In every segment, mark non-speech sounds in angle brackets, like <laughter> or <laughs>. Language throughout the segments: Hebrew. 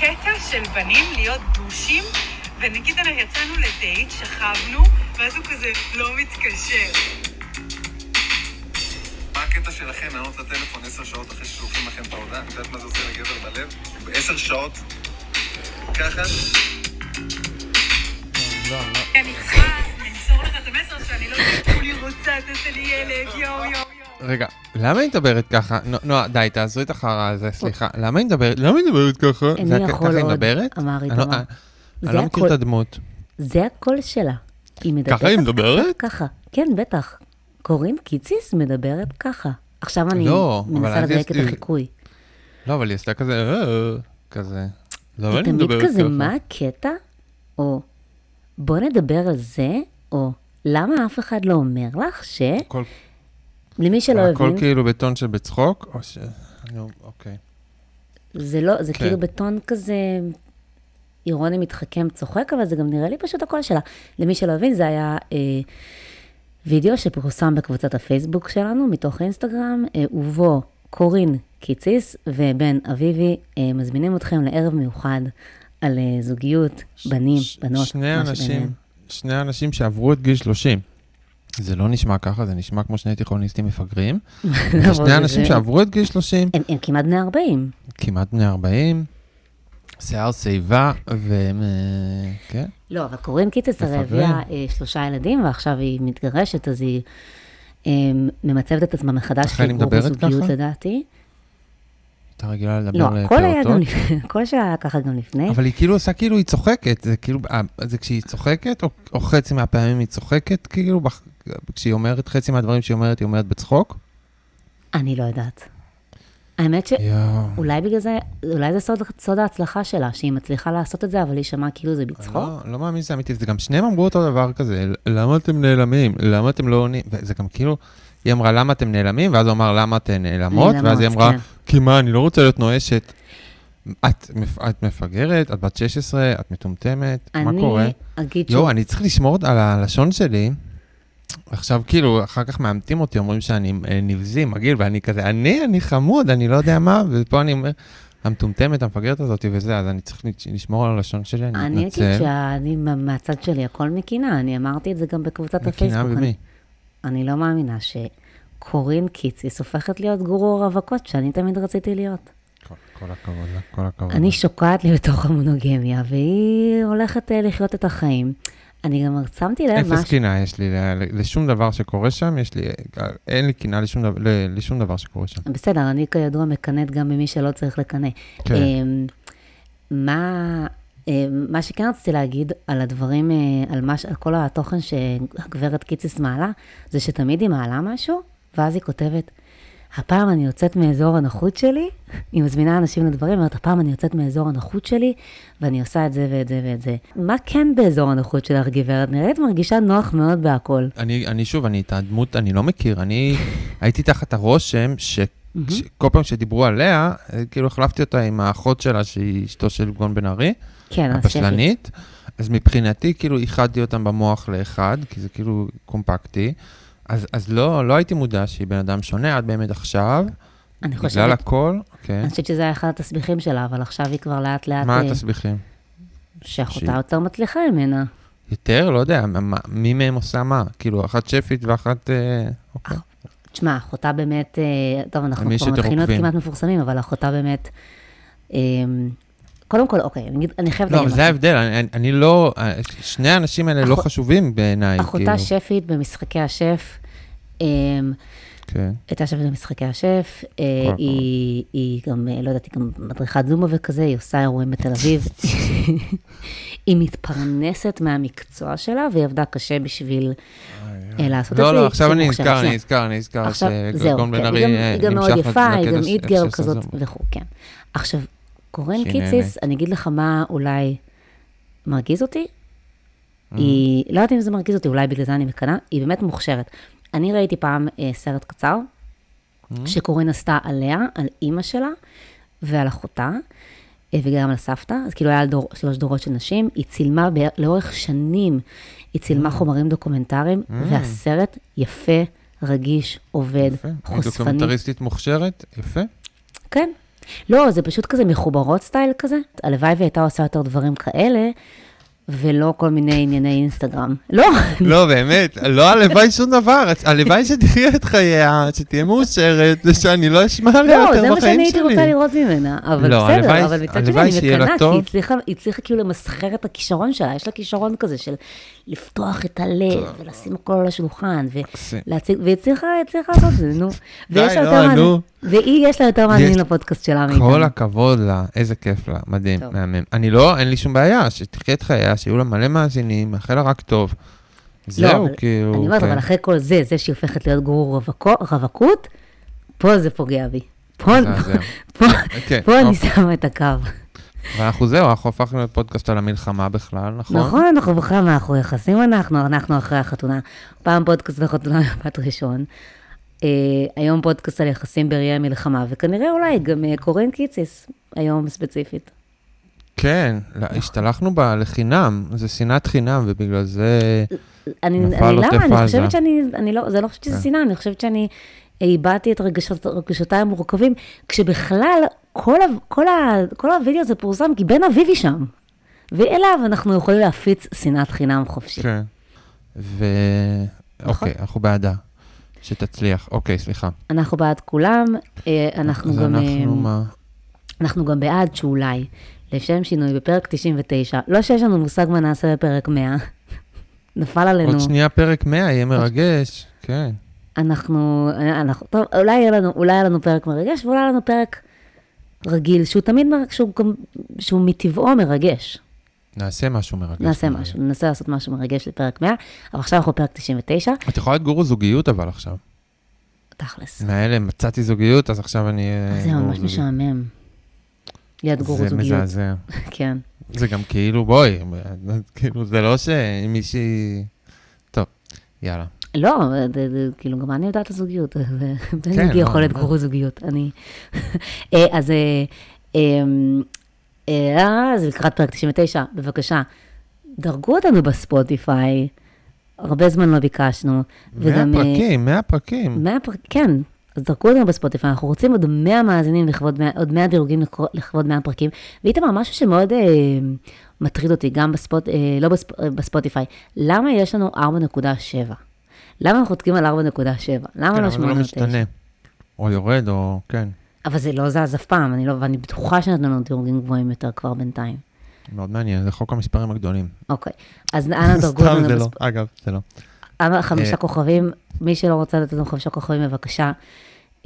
קטע של בנים להיות דושים, ונגיד אנחנו יצאנו לדייט, שכבנו, ואז הוא כזה לא מתקשר. מה הקטע שלכם לענות לטלפון עשר שעות אחרי ששולחים לכם את ההודעה? את יודעת מה זה עושה לגבר בלב? בעשר שעות? ככה? לא, לא. אני צריכה למסור לך את המסר שאני לא יודעת כולי רוצה, תעשה לי ילד, יואו יואו. רגע, למה היא מדברת ככה? נו- נועה, די, תעזרי את החרא הזה, סליחה. למה היא מדברת? למה היא מדברת ככה? איני יכול היא עוד? אמר לא- איתמר. אני לא מכיר את הדמות. זה הקול שלה. היא מדברת ככה היא מדברת? ככה. כן, בטח. קורין קיציס מדברת ככה. עכשיו אני לא, מנסה לדייק את החיקוי. לא, אבל היא עשתה כזה, "אה", כזה. למה אני תמיד כזה? מה הקטע? או בוא נדבר על זה, או למה אף אחד לא אומר לך ש... הכל- למי שלא הכל הבין, כאילו בטון שבצחוק, או ש... נו, אוקיי. זה לא, זה כן. כאילו בטון כזה אירוני מתחכם צוחק, אבל זה גם נראה לי פשוט הקול שלה. למי שלא הבין, זה היה אה, וידאו שפורסם בקבוצת הפייסבוק שלנו, מתוך אינסטגרם, אה, ובו קורין קיציס ובן אביבי אה, מזמינים אתכם לערב מיוחד על אה, זוגיות, בנים, ש- בנות, שני מה אנשים. שני אנשים שעברו את גיל 30. זה לא נשמע ככה, זה נשמע כמו שני תיכוניסטים מפגרים. <laughs> זה שני אנשים שעברו את גיל 30, הם, הם כמעט בני 40. כמעט בני 40, שיער שיבה, והם... אה, כן. לא, אבל קורין קיציס הרי. הביאה אה, שלושה ילדים, ועכשיו היא מתגרשת, אז היא אה, ממצבת את עצמה מחדש לכן היא מדברת בזוגיות? לדעתי. הייתה רגילה לדבר לא, הכל היה גם לפעוטות. לפני, הכל שלה היה ככה גם לפני. אבל היא כאילו עושה כאילו היא צוחקת, זה כאילו, זה כשהיא צוחקת, או, או חצי מהפעמים היא צוחקת, כאילו, בח, כשהיא אומרת, חצי מהדברים שהיא אומרת, היא אומרת בצחוק. אני לא יודעת. האמת. שאולי בגלל זה, אולי זה סוד, סוד ההצלחה שלה, שהיא מצליחה לעשות את זה, אבל היא שמעה כאילו זה בצחוק. לא, לא מאמין שזה אמיתי, זה גם שניהם אמרו אותו דבר כזה, למה אתם נעלמים? למה אתם לא עונים? וזה גם כאילו, היא אמרה, למה אתם נעלמים? ואז הוא אמר, למה אתן נעלמות? ואז היא אמרה, כן. כי מה, אני לא רוצה להיות נואשת. את, את מפגרת, את בת 16, את מטומטמת, מה קורה? אני אגיד יואו, אני צריך לשמור על הלשון שלי. עכשיו, כאילו, אחר כך מאמתים אותי, אומרים שאני אה, נבזי, מגעיל, ואני כזה, אני, אני חמוד, אני לא יודע מה, ופה אני אומר, המטומטמת, המפגרת הזאת וזה, אז אני צריך לשמור על הלשון שלי, אני אני אגיד מתנצל. שאני, מה- מהצד שלי, הכל מקינה, אני אמרתי את זה גם בקבוצת מקינה הפייסבוק. אני- במי? אני לא מאמינה שקורין קיציס הופכת להיות גורו רווקות, שאני תמיד רציתי להיות. כל- כל הכבוד לה, כל הכבוד. אני. שוקעת לי בתוך המונוגמיה, והיא הולכת אה, לחיות את החיים. אני גם שמתי לב, אפס משהו, קנאה יש לי לשום דבר שקורה שם, יש לי, אין לי קנאה לשום לשום דבר שקורה שם. בסדר, אני כידוע מקנאת גם במי שלא צריך לקנא. כן. אמ, מה, אמ, מה שכן רציתי להגיד על הדברים, אה, על, מה, על כל התוכן שהגברת קיציס מעלה, זה שתמיד היא מעלה משהו, ואז היא כותבת, הפעם אני יוצאת מאזור הנוחות שלי, היא מזמינה אנשים לדברים, אומרת, הפעם אני יוצאת מאזור הנוחות שלי, ואני עושה את זה ואת זה ואת זה. מה כן באזור הנוחות שלך, גברת? נראית מרגישה נוח מאוד בהכל. אני, אני שוב, אני את הדמות, אני לא מכיר. אני הייתי תחת הרושם שכל פעם שדיברו עליה, אה, כאילו החלפתי אותה עם האחות שלה, שהיא אשתו של גון בן ארי, כן, השפית. הבשלנית. אז מבחינתי, כאילו, איחדתי אותם במוח לאחד, כי זה כאילו קומפקטי. אז, אז לא, לא הייתי מודע שהיא בן אדם שונה עד באמת עכשיו. אני בגלל חושבת, הכל, כן. אני חושבת שזה היה אחד התסביכים שלה, אבל עכשיו היא כבר לאט לאט, מה אה, התסביכים? שאחותה שהיא- יותר מצליחה ממנה. יותר? לא יודע, מה- מי מהם עושה מה? כאילו, אחת שפית ואחת... אה, אוקיי. תשמע, אחותה באמת, אה, טוב, אנחנו כבר מתחילים להיות. כמעט מפורסמים, אבל אחותה באמת, אה, קודם כל, אוקיי, אני, אני חייבת לא, להגיד אבל זה ההבדל, אני, אני- לא... אה, שני האנשים האלה לא אחות- חשובים בעיניי, אחותה כאילו. שפית במשחקי השף, אה, כן. הייתה שפית במשחקי השף, אה. היא, היא גם, אה, לא יודעת, היא גם מדריכת זומו וכזה, היא עושה אירועים בתל אביב. <laughs> היא מתפרנסת מהמקצוע שלה, והיא עבדה קשה בשביל אה, לעשות את זה. לא, לא, עכשיו אני. נזכר. אני נזכר, אני נזכר שגון בן כן, ארי גם- אה, היא גם מאוד נמשך יפה, היא גם איט גרל כזאת. וכו', כן. עכשיו, קורן קיציס, אני אגיד לך מה אולי מרגיז אותי. היא, לא יודעת אם זה מרגיז אותי, אולי בגלל זה אני מקנאה, היא באמת מוכשרת. אני ראיתי פעם אה, סרט קצר, שקורין עשתה עליה, על אימא שלה ועל אחותה, אה, וגם על סבתא, אז כאילו היה על דור, שלוש דורות של נשים, היא צילמה ב, לאורך שנים, היא צילמה חומרים דוקומנטריים, והסרט יפה, רגיש, עובד, יפה. היא חושפני. דוקומנטריסטית מוכשרת, יפה. כן. לא, זה פשוט כזה מחוברות סטייל כזה. הלוואי והייתה עושה יותר דברים כאלה, ולא כל מיני ענייני אינסטגרם. לא, לא, באמת, לא הלוואי שום דבר, הלוואי שתחיה את חייה, שתהיה מאושרת, ושאני לא אשמע עליה לא, זה יותר מה שאני בחיים הייתי רוצה שלי. לראות ממנה. אבל לא, בסדר, הלוואי- אבל מצד שני אני מקנאה, כי. היא הצליחה- היא הצליחה כאילו למסחר את הכישרון שלה, יש לה כישרון כזה של לפתוח את הלב, ולשים הכל על השולחן, ולהציג, והיא הצליחה לעשות את זה, נו. לה לא, יותר מעניין, נו. והיא, יש לה יותר מעניינים יש- לפודקאסט שלה. כל הכבוד לה, איזה כיף לה, מדהים. מהמם. אני לא, אין לי שום בעיה, שתחיה את חייה, שיהיו לה מלא מאזינים, מאחל לה רק טוב. לא, זהו, כאילו, אני אומרת, כן. אבל אחרי כל זה, זה שהיא הופכת להיות רווקו- רווקות, פה זה פוגע בי. פה, <laughs> פה אני אוקיי. שמה את הקו. ואנחנו זהו, אנחנו הפכנו להיות פודקאסט על המלחמה בכלל, נכון? נכון, אנחנו בכלל מאחורי יחסים אנחנו, אנחנו אחרי החתונה. פעם פודקאסט בחתונה מבת ראשון. אה, היום פודקאסט על יחסים בראי המלחמה, וכנראה אולי גם אה, קורן קיציס, היום ספציפית. כן, לא, השתלחנו בה לחינם, זה שנאת חינם, ובגלל זה... אני, נפל עוטף למה? אני עזה. חושבת שאני, אני לא, זה לא חושבת שזה כן. שנאה, אני חושבת שאני איבדתי את רגשות, רגשותיי המורכבים, כשבכלל כל, כל, כל הווידאו הזה פורסם כי בן אביבי שם. ואליו אנחנו יכולים להפיץ שנאת חינם חופשי. כן. ו... נכון. אוקיי, אנחנו בעדה. שתצליח. אוקיי, סליחה. אנחנו בעד כולם, אה, אנחנו אז גם... אה, אנחנו מה? אנחנו גם בעד שאולי, לשם שינוי, בפרק 99, לא שיש לנו מושג מה נעשה בפרק 100, <laughs> נפל עלינו. עוד שנייה פרק 100, יהיה מרגש. כן. אנחנו, אנחנו, טוב, אולי יהיה לנו, אולי יהיה לנו פרק מרגש, ואולי יהיה לנו פרק רגיל, שהוא תמיד, מר- שהוא, גם- שהוא מטבעו מרגש. נעשה משהו מרגש. נעשה כנראה. משהו, ננסה לעשות משהו מרגש לפרק 100, אבל עכשיו אנחנו בפרק 99, את יכולה להיות גורו זוגיות אבל עכשיו. תכלס. מהאלה מצאתי זוגיות, אז עכשיו אני... אה, זה גורו ממש זוגיות. משעמם. גורו זה זוגיות. מזעזע. <laughs> כן. זה גם כאילו, בואי, כאילו, זה לא שמישהי... טוב, יאללה. לא, זה, זה, כאילו, גם אני יודעת הזוגיות. <laughs> זה- בן כן, זוגי לא, יכול להיות לא. גורו זוגיות. אני... <laughs> אה, אז אה, אמ, אה, אז לקראת פרק 99, בבקשה, דרגו אותנו בספוטיפיי. הרבה זמן לא ביקשנו. 100 וגם, אה, פרקים, 100 פרקים. 100 פרקים, כן. אז דרגו אותנו בספוטיפיי, אנחנו רוצים עוד 100 מאזינים לכבוד 100, עוד 100 דירוגים לכ- לכבוד 100 פרקים. ואיתמר, משהו שמאוד אה, מטריד אותי, גם בספוט, אה, לא בספ, אה, בספוטיפיי, למה יש לנו 4.7? למה אנחנו חותקים על 4.7? למה כן, לא אבל זה לא 8.9? משתנה. או יורד, או... כן. אבל זה לא זז אף פעם, אני לא, ואני בטוחה שנתנו לנו דירוגים גבוהים יותר כבר בינתיים. מאוד מעניין, זה חוק המספרים הגדולים. אוקיי, אז אנא <laughs> דרגו סתם אותנו זה לא, אגב, זה לא. חמישה אה, כוכבים, מי שלא רוצה לתת לנו חמישה כוכבים, בבקשה,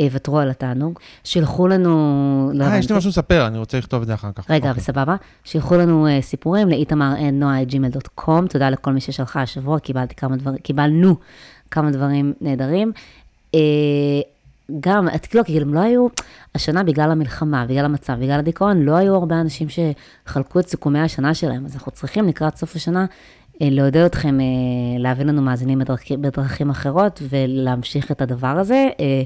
אה, ותרו על התענוג. שלחו לנו... לא אה, יש. לי משהו לספר, אני רוצה לכתוב את זה אחר כך. רגע, אוקיי. בסבבה. שילחו לנו uh, סיפורים לאיתמר נועה את gmail.com. תודה לכל מי ששלחה השבוע, קיבלתי כמה דברים, קיבלנו כמה דברים נהדרים. גם, את כאילו, כי גם לא היו, השנה בגלל המלחמה, בגלל המצב, בגלל הדיכאון, לא היו הרבה אנשים שחלקו את סיכומי השנה שלהם, אז אנחנו צריכים לקראת סוף השנה אה, לעודד אתכם אה, להביא לנו מאזינים בדרכי, בדרכים אחרות ולהמשיך את הדבר הזה. אה,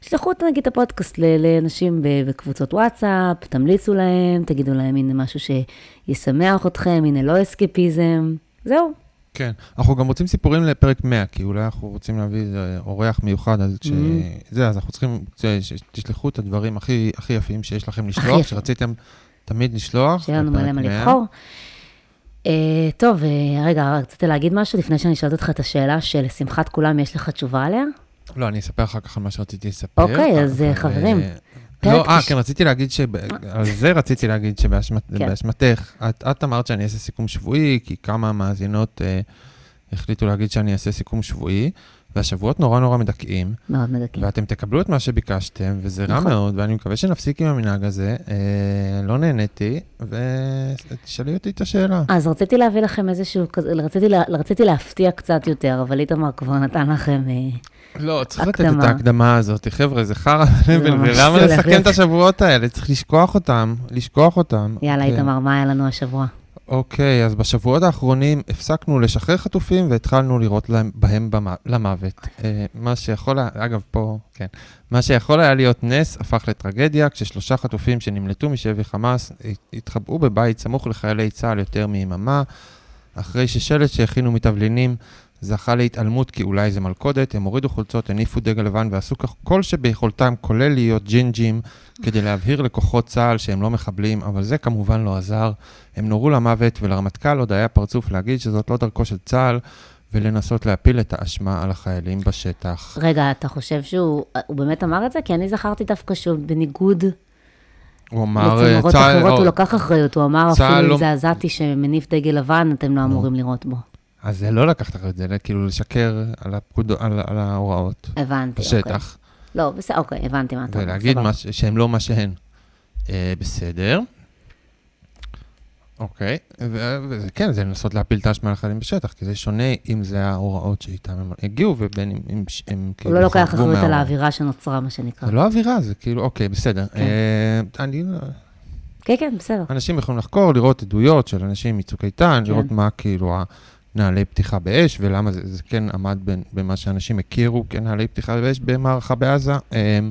שלחו את נגיד הפודקאסט לאנשים בקבוצות וואטסאפ, תמליצו להם, תגידו להם הנה משהו שישמח אתכם, הנה לא אסקפיזם, זהו. כן, אנחנו גם רוצים סיפורים לפרק 100, כי אולי אנחנו רוצים להביא איזה אורח מיוחד, אז ש... Mm. זה, אז אנחנו צריכים שתשלחו את הדברים הכי הכי יפים שיש לכם לשלוח. שרציתם תמיד לשלוח. שיהיה לנו מלא מה 100. לבחור. Uh, טוב, uh, רגע, רציתי להגיד משהו לפני שאני שואלת אותך את השאלה שלשמחת כולם יש לך תשובה עליה? לא, אני אספר אחר כך על מה שרציתי לספר. אוקיי, אז, חברים, אה, פרק לא, אה, כן, רציתי להגיד ש... על זה רציתי להגיד כן. שבאשמתך, את את אמרת שאני אעשה סיכום שבועי, כי כמה מאזינות אה, החליטו להגיד שאני אעשה סיכום שבועי, והשבועות נורא נורא מדכאים, מאוד מדכאים. ואתם תקבלו את מה שביקשתם, וזה רע נכון. מאוד, ואני מקווה שנפסיק עם המנהג הזה. אה, לא נהניתי, ותשאלי אותי את השאלה. אז רציתי להביא לכם איזשהו, רציתי, לה- רציתי להפתיע קצת יותר, אבל איתמר כבר נתן לכם... אה, לא, צריך לתת הקדמה. את ההקדמה הזאת. חבר'ה, זה חרא ולמה לסכן את השבועות האלה? צריך לשכוח אותם, לשכוח אותם. יאללה, כן. איתמר, מה היה לנו השבוע? אוקיי, אז בשבועות האחרונים הפסקנו לשחרר חטופים והתחלנו לראות להם, בהם במה, למוות. אה, מה שיכול היה, אגב, פה, כן, מה שיכול היה להיות נס הפך לטרגדיה, כששלושה חטופים שנמלטו משבי חמאס הת- התחבאו בבית סמוך לחיילי צה"ל יותר מיממה, אחרי ששלט שהכינו מתבלינים זכה להתעלמות כי אולי זה מלכודת, הם הורידו חולצות, הניפו דגל לבן ועשו כל שביכולתם, כולל להיות ג'ינג'ים, כדי להבהיר לכוחות צה"ל שהם לא מחבלים, אבל זה כמובן לא עזר. הם נורו למוות, ולרמטכ"ל עוד היה פרצוף להגיד שזאת לא דרכו של צה"ל, ולנסות להפיל את האשמה על החיילים בשטח. רגע, אתה חושב שהוא הוא באמת אמר את זה? כי אני זכרתי דווקא שהוא בניגוד הוא אמר, לצמרות צה"ל- אחרות, או- הוא לקח אחריות, הוא אמר צה"ל אפילו לא- אם זה עזתי שמניף דגל לבן, אתם לא אמורים לראות בו. אז זה לא לקחת אחריות, זה כאילו לשקר על, הפקוד, על, על ההוראות הבנתי, אוקיי. בשטח, לא, בסדר, אוקיי, הבנתי מה אתה אומר. ולהגיד. מה שהם לא מה שהן. אה, בסדר. אוקיי, ו- וזה כן, זה לנסות להפיל את האשמה על החיילים בשטח, כי זה שונה אם זה ההוראות שאיתם הם הגיעו, ובין אם אם ש- הם הוא כאילו לא לוקח חרגו אחריות על. האווירה שנוצרה, מה שנקרא. זה לא אווירה, זה כאילו, אוקיי, בסדר. כן. אה, אני, כן, כן, בסדר. אנשים יכולים לחקור, לראות עדויות של אנשים מצוק איתן, כן. לראות מה כאילו הנהלי פתיחה באש, ולמה זה, זה כן עמד בין, במה שאנשים הכירו כנהלי פתיחה באש במערכה בעזה, אמ,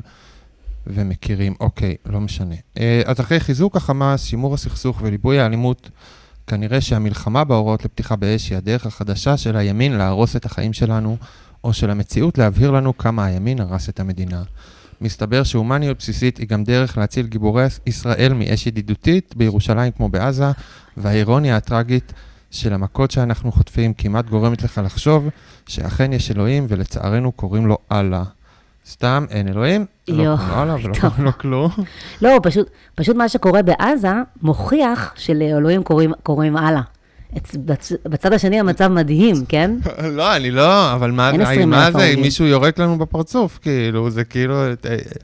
ומכירים, אוקיי, לא משנה. אה, אז אחרי חיזוק החמאס, שימור הסכסוך וליבוי האלימות, כנראה שהמלחמה בהוראות לפתיחה באש היא הדרך החדשה של הימין להרוס את החיים שלנו, או של המציאות להבהיר לנו כמה הימין הרס את המדינה. מסתבר שהומניות בסיסית היא גם דרך להציל גיבורי ישראל מאש ידידותית בירושלים כמו בעזה, והאירוניה הטרגית של המכות שאנחנו חוטפים כמעט גורמת לך לחשוב שאכן יש אלוהים ולצערנו קוראים לו אללה. סתם, אין אלוהים, לא קוראים לו אללה ולא. קוראים לו כלום. לא, פשוט, פשוט מה שקורה בעזה מוכיח שלאלוהים קוראים, קוראים אללה. בצד השני המצב מדהים, כן? <laughs> לא, אני לא, אבל מה מה זה, אם. מישהו יורק לנו בפרצוף, כאילו, זה כאילו, אה,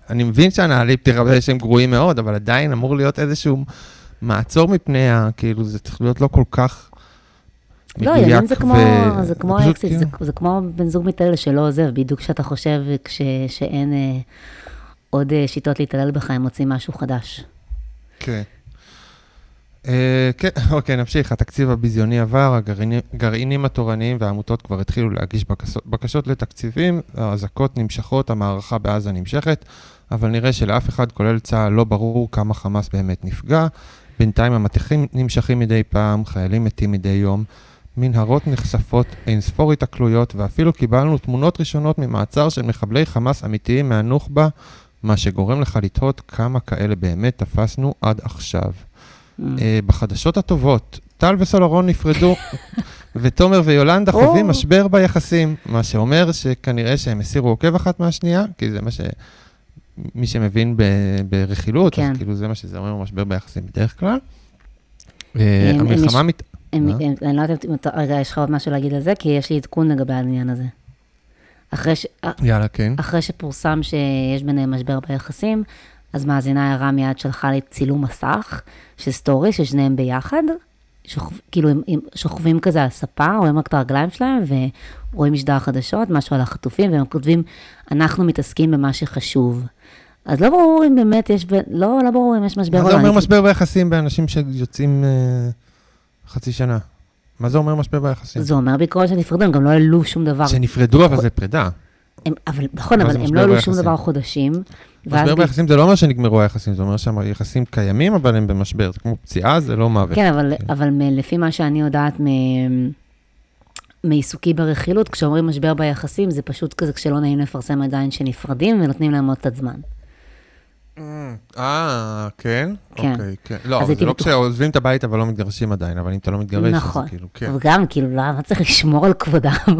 אני מבין שהנהלי פתיחה באש הם גרועים מאוד, אבל עדיין אמור להיות איזשהו מעצור מפני ה... כאילו, זה צריך להיות לא כל כך לא. ימין זה כמו, ו- זה כמו פשוט אקסיט, זה, כאילו- זה כמו בן זוג מתעלל שלא עוזב, בדיוק כשאתה חושב כש, שאין אה, עוד אה, שיטות להתעלל בך, הם מוצאים משהו חדש. כן. אה, כן, <laughs> אוקיי, נמשיך. התקציב הביזיוני עבר, הגרעינים התורניים והעמותות כבר התחילו להגיש בקשות, בקשות לתקציבים, האזעקות נמשכות, המערכה בעזה נמשכת, אבל נראה שלאף אחד, כולל צה"ל, לא ברור כמה חמאס באמת נפגע. בינתיים המטחים נמשכים מדי פעם, חיילים מתים מדי יום, מנהרות נחשפות, אין ספור התקלויות, ואפילו קיבלנו תמונות ראשונות ממעצר של מחבלי חמאס אמיתיים מהנוח'בה, מה שגורם לך לתהות כמה כאלה באמת תפסנו עד עכשיו. Mm. אה, בחדשות הטובות, טל וסולרון נפרדו, <laughs> ותומר ויולנדה. חווים משבר ביחסים, מה שאומר שכנראה שהם הסירו עוקב אחת מהשנייה, כי זה מה ש... מי שמבין ב... ברכילות, כן. אז כאילו זה מה שזה אומר משבר ביחסים בדרך כלל. אה, אם המלחמה מת... הם, אני לא יודעת אם אתה, רגע, יש לך עוד משהו להגיד על זה? כי יש לי עדכון לגבי העניין הזה. אחרי, ש, יאללה, כן. אחרי שפורסם שיש ביניהם משבר ביחסים, אז מאזינה ערה מיד שלחה לי צילום מסך של סטורי, ששניהם ביחד, שוכב, כאילו הם, הם שוכבים כזה על ספה, רואים רק את הרגליים שלהם, ורואים משדר חדשות, משהו על החטופים, והם כותבים, אנחנו מתעסקים במה שחשוב. אז לא ברור אם באמת יש, ב- לא, לא ברור אם יש משבר מה זה לא. אומר משבר ביחסים באנשים שיוצאים אה, חצי שנה? מה זה אומר משבר ביחסים? זה אומר בעיקרון שנפרדו, הם גם לא העלו שום דבר. שנפרדו, אבל זה פרידה. הם, אבל, נכון, אבל הם לא העלו שום? דבר חודשים. משבר ביחסים זה לא אומר שנגמרו היחסים, זה אומר שהיחסים קיימים, אבל הם במשבר. זה כמו פציעה, זה לא מוות. כן, אבל, אבל מ- לפי מה שאני יודעת מ... מעיסוקי ברכילות, כשאומרים משבר ביחסים, זה פשוט כזה כשלא נעים לפרסם עדיין שנפרדים ונותנים להם עוד קצת זמן. אה, כן? כן. אוקיי, כן. לא, זה לא כשעוזבים את הבית אבל לא מתגרשים עדיין, אבל אם אתה לא מתגרש, נכון. אז כאילו, כן. וגם, כאילו, למה צריך לשמור על כבודם? <laughs>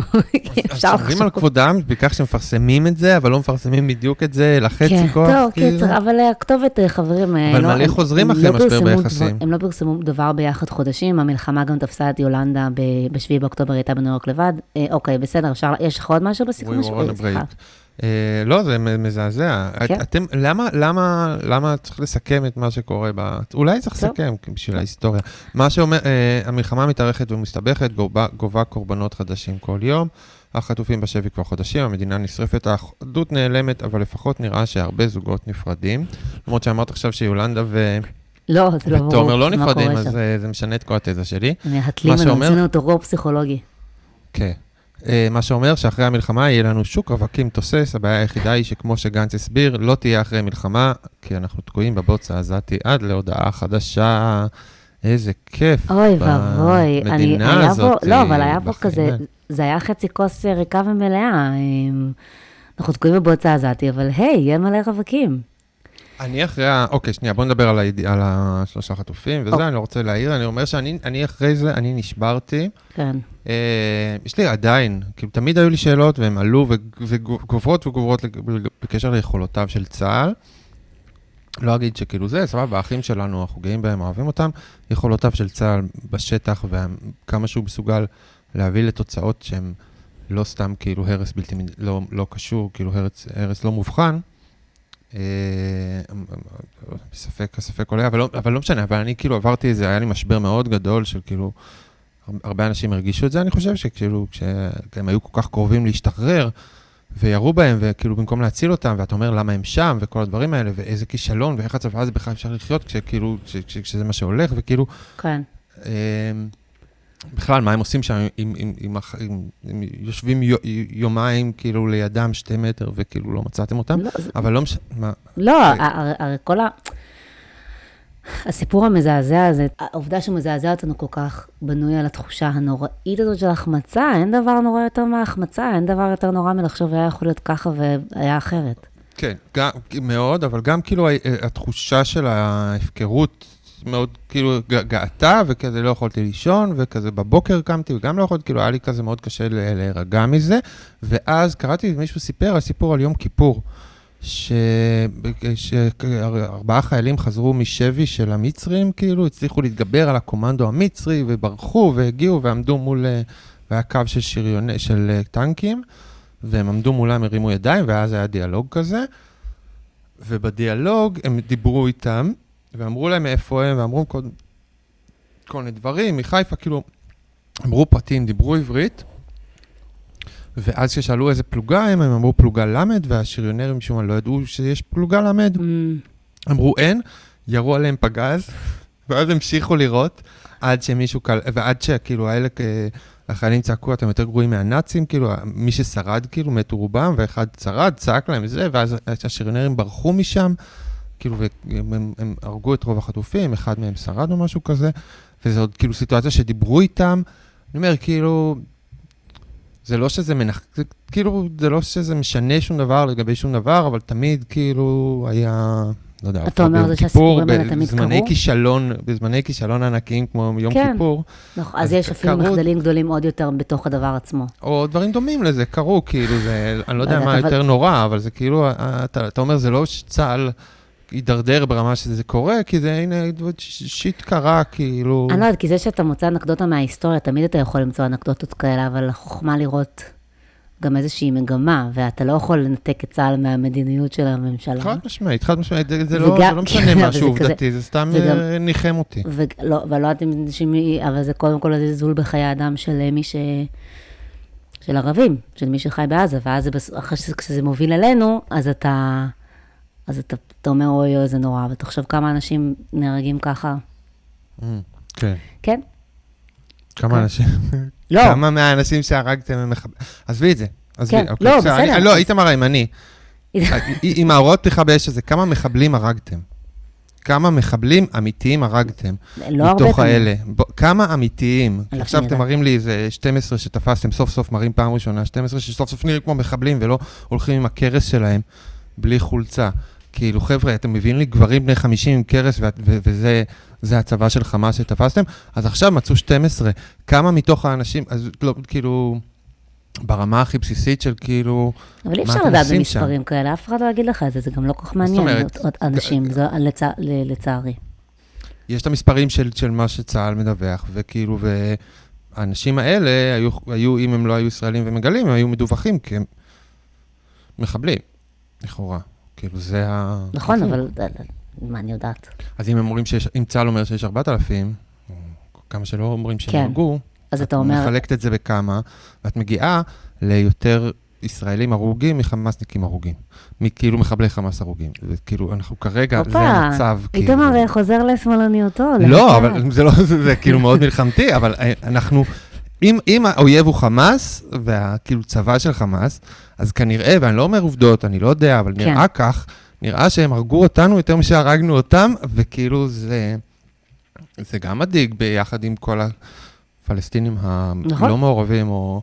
<laughs> אפשר שומרים על לחשוב. כבודם, בעיקר שמפרסמים את זה, אבל לא מפרסמים בדיוק את זה, לחצי כן, כוח, טוב, כאילו. קיצר, אבל אה, הכתובת, אה, חברים, אה, אבל לא- מלא חוזרים הם אחרי לא משבר ביחסים. הם לא פרסמו דבר ביחד חודשים, המלחמה גם תפסה את יולנדה ב-7 באוקטובר, הייתה בניו יורק לבד. אוקיי, בסדר, יש לך עוד משהו בסיכום? אה, לא, זה מזעזע. כן. את- אתם, למה, למה, למה צריך לסכם את מה שקורה ב... אולי צריך טוב. לסכם בשביל ההיסטוריה. מה שאומר, אה, המלחמה מתארכת ומסתבכת, גובה, גובה קורבנות חדשים כל יום. החטופים בשבי כבר חודשים, המדינה נשרפת, האחדות נעלמת, אבל לפחות נראה שהרבה זוגות נפרדים. למרות שאמרת עכשיו שיולנדה ו... לא, זה לא ברור. ותומר לא נפרדים, אז. אה, זה משנה את כל התזה שלי. מהתלים, מה שאומר- עשינו טרור פסיכולוגי. כן. אה, מה שאומר שאחרי המלחמה יהיה לנו שוק רווקים תוסס, הבעיה היחידה היא שכמו שגנץ הסביר, לא תהיה אחרי מלחמה, כי אנחנו תקועים בבוץ העזתי עד להודעה חדשה. איזה כיף. אוי ואבוי, אני, במדינה הזאת. לא, אבל היה פה כזה. זה היה חצי כוס אה, ריקה ומלאה. אנחנו תקועים בבוצה עזתי, אבל היי, יהיה מלא רווקים. אני אחרי ה... אוקיי, שנייה, בוא נדבר על, היד... על השלושה חטופים, וזה, אוקיי. אני לא רוצה להעיר, אני אומר שאני אני אחרי זה, אני נשברתי. כן. אה, יש לי עדיין, כאילו, תמיד היו לי שאלות, והן עלו וגוברות וגוברות בקשר ליכולותיו של צה"ל. לא אגיד שכאילו זה, סבבה, האחים שלנו, אנחנו גאים בהם, אוהבים אותם. יכולותיו של צה"ל בשטח, וכמה שהוא מסוגל להביא לתוצאות שהן לא סתם כאילו הרס בלתי, לא, לא קשור, כאילו הרס, הרס לא מובחן. אה, ספק, הספק עולה, אבל לא, אבל לא משנה, אבל אני כאילו עברתי איזה, היה לי משבר מאוד גדול של כאילו, הר- הרבה אנשים הרגישו את זה, אני חושב שכאילו, כשהם היו כל כך קרובים להשתחרר, וירו בהם, וכאילו במקום להציל אותם, ואתה אומר למה הם שם, וכל הדברים האלה, ואיזה כישלון, ואיך הצבא הזה בכלל אפשר לחיות, כשכאילו, כש, כש, כשזה מה שהולך, וכאילו, כן. אה, בכלל, מה הם עושים שם, אם, אם, אם, אם, אם יושבים יו, יומיים כאילו לידם שתי מטר, וכאילו לא מצאתם אותם, לא, זה- אבל לא משנה, לא, רגע. הרי כל ה... הסיפור המזעזע הזה, העובדה שמזעזע אותנו כל כך, בנוי על התחושה הנוראית הזאת של החמצה, אין דבר נורא יותר מהחמצה, אין דבר יותר נורא מלחשוב היה יכול להיות ככה והיה אחרת. כן, גם, מאוד, אבל גם כאילו ה- התחושה של ההפקרות מאוד כאילו געתה, וכזה לא יכולתי לישון, וכזה בבוקר קמתי, וגם לא יכולתי, כאילו היה לי כזה מאוד קשה להירגע מזה, ואז קראתי, מישהו סיפר על סיפור על יום כיפור, ש- שארבעה חיילים חזרו משבי של המצרים, כאילו הצליחו להתגבר על הקומנדו המצרי, וברחו, והגיעו, ועמדו מול, אה, והיה קו של שריוני, של אה, טנקים. והם עמדו מולם, הרימו ידיים, ואז היה דיאלוג כזה. ובדיאלוג הם דיברו איתם, ואמרו להם מאיפה הם, ואמרו כל, כל מיני דברים, מחיפה, כאילו, אמרו פרטים, דיברו עברית, ואז כששאלו איזה פלוגה הם, הם אמרו פלוגה ל', והשריונרים משום מה לא ידעו שיש פלוגה ל', Mm, אמרו אין, ירו עליהם פגז, <laughs> ואז המשיכו לירות, עד שמישהו קל... ועד שכאילו האלה, אה, החיילים צעקו, אתם יותר גרועים מהנאצים, כאילו, מי ששרד, כאילו, מתו רובם, ואחד שרד, צעק להם זה, ואז השריונרים ברחו משם, כאילו, והם הם, הם הרגו את רוב החטופים, אחד מהם שרד או משהו כזה, וזו עוד כאילו סיטואציה שדיברו איתם. אני אומר, כאילו, זה לא שזה מנח... זה, כאילו, זה לא שזה משנה שום דבר לגבי שום דבר, אבל תמיד כאילו היה, לא יודע, אתה אומר זה שהסיפורים האלה תמיד בזמני קרו? כישלון, בזמני כישלון ענקיים כמו יום כן. כיפור, נכון, אז אז יש אפילו קרו- מחדלים גדולים עוד יותר בתוך הדבר עצמו. או דברים דומים לזה, קרו, כאילו, זה, אני לא יודע יודעת, מה אבל- יותר נורא, אבל זה כאילו, אתה, אתה אומר, זה לא שצה"ל יידרדר ברמה שזה קורה, כי זה, הנה, שיט קרה, כאילו... אני לא יודעת, כי זה שאתה מוצא אנקדוטה מההיסטוריה, תמיד אתה יכול למצוא אנקדוטות כאלה, אבל החוכמה לראות גם איזושהי מגמה, ואתה לא יכול לנתק את צה"ל מהמדיניות של הממשלה. חד משמעית, חד משמעית, זה, זה, לא, זה לא משנה <laughs> משהו זה עובדתי, זה סתם וגם- אה, ניחם אותי. ולא, ולא יודעת אם זה שמי, אבל זה קודם כל זלזול בחיי אדם של אה, מי ש... של ערבים, של מי שחי בעזה, ואז זה בס- אחרי שזה, כשזה מוביל אלינו, אז אתה, אז אתה, אתה אומר, אוי, אוי, זה נורא, ותחשוב כמה אנשים נהרגים ככה. כן. כן? כמה כן. אנשים, לא, כמה מהאנשים שהרגתם הם מחבלים, עזבי את זה. עזבי, כן, אוקיי, לא, בסדר, אני-. לא, איתמר הימני. עם <laughs> ההוראות פתיחה באש הזה, כמה מחבלים הרגתם? כמה מחבלים אמיתיים הרגתם? לא הרבה מתוך. האלה. כמה אמיתיים? אנחנו עכשיו אתם. מראים לי איזה 12 שתפסתם, סוף סוף מראים פעם ראשונה, 12 שסוף סוף נראים כמו מחבלים ולא הולכים עם הכרס שלהם בלי חולצה. כאילו, חבר'ה, אתם מביאים לי גברים בני 50 עם ו- וזה זה הצבא של חמאס שתפסתם? אז עכשיו מצאו 12. כמה מתוך האנשים, אז לא, כאילו, ברמה הכי בסיסית של כאילו... אבל אי מה אפשר אתם לדעת עושים במספרים כאלה, אף אחד לא יגיד לך את זה, זה גם לא כל כך מעניין אומרת? עוד אנשים, זה לצע- לצערי. יש את המספרים של, של מה שצה"ל מדווח, וכאילו, והאנשים האלה היו, היו, אם הם לא היו ישראלים ומגלים, הם היו מדווחים כי הם מחבלים, לכאורה. כאילו, זה ה... נכון, אבל אה, מה אני יודעת? אז אם הם אומרים שיש, אם צה"ל אומר שיש 4,000, או כמה שלא אומרים שהם כן. אז אתה אומר, מחלקת את זה בכמה, ואת מגיעה ליותר ישראלים הרוגים מחמאסניקים הרוגים. מכאילו מחבלי חמאס הרוגים. וכאילו, אנחנו כרגע, זה הופה, המצב. כאילו. איתמר חוזר לשמאלניותו. לא, אבל. זה לא, <laughs> זה, זה כאילו מאוד מלחמתי, אבל אה, אנחנו, אם, אם האויב הוא חמאס, והכאילו צבא של חמאס, אז כנראה, ואני לא אומר עובדות, אני לא יודע, אבל כן. נראה כך, נראה שהם הרגו אותנו יותר משהרגנו אותם, וכאילו זה... זה גם מדאיג ביחד עם כל הפלסטינים נכון. הלא מעורבים או,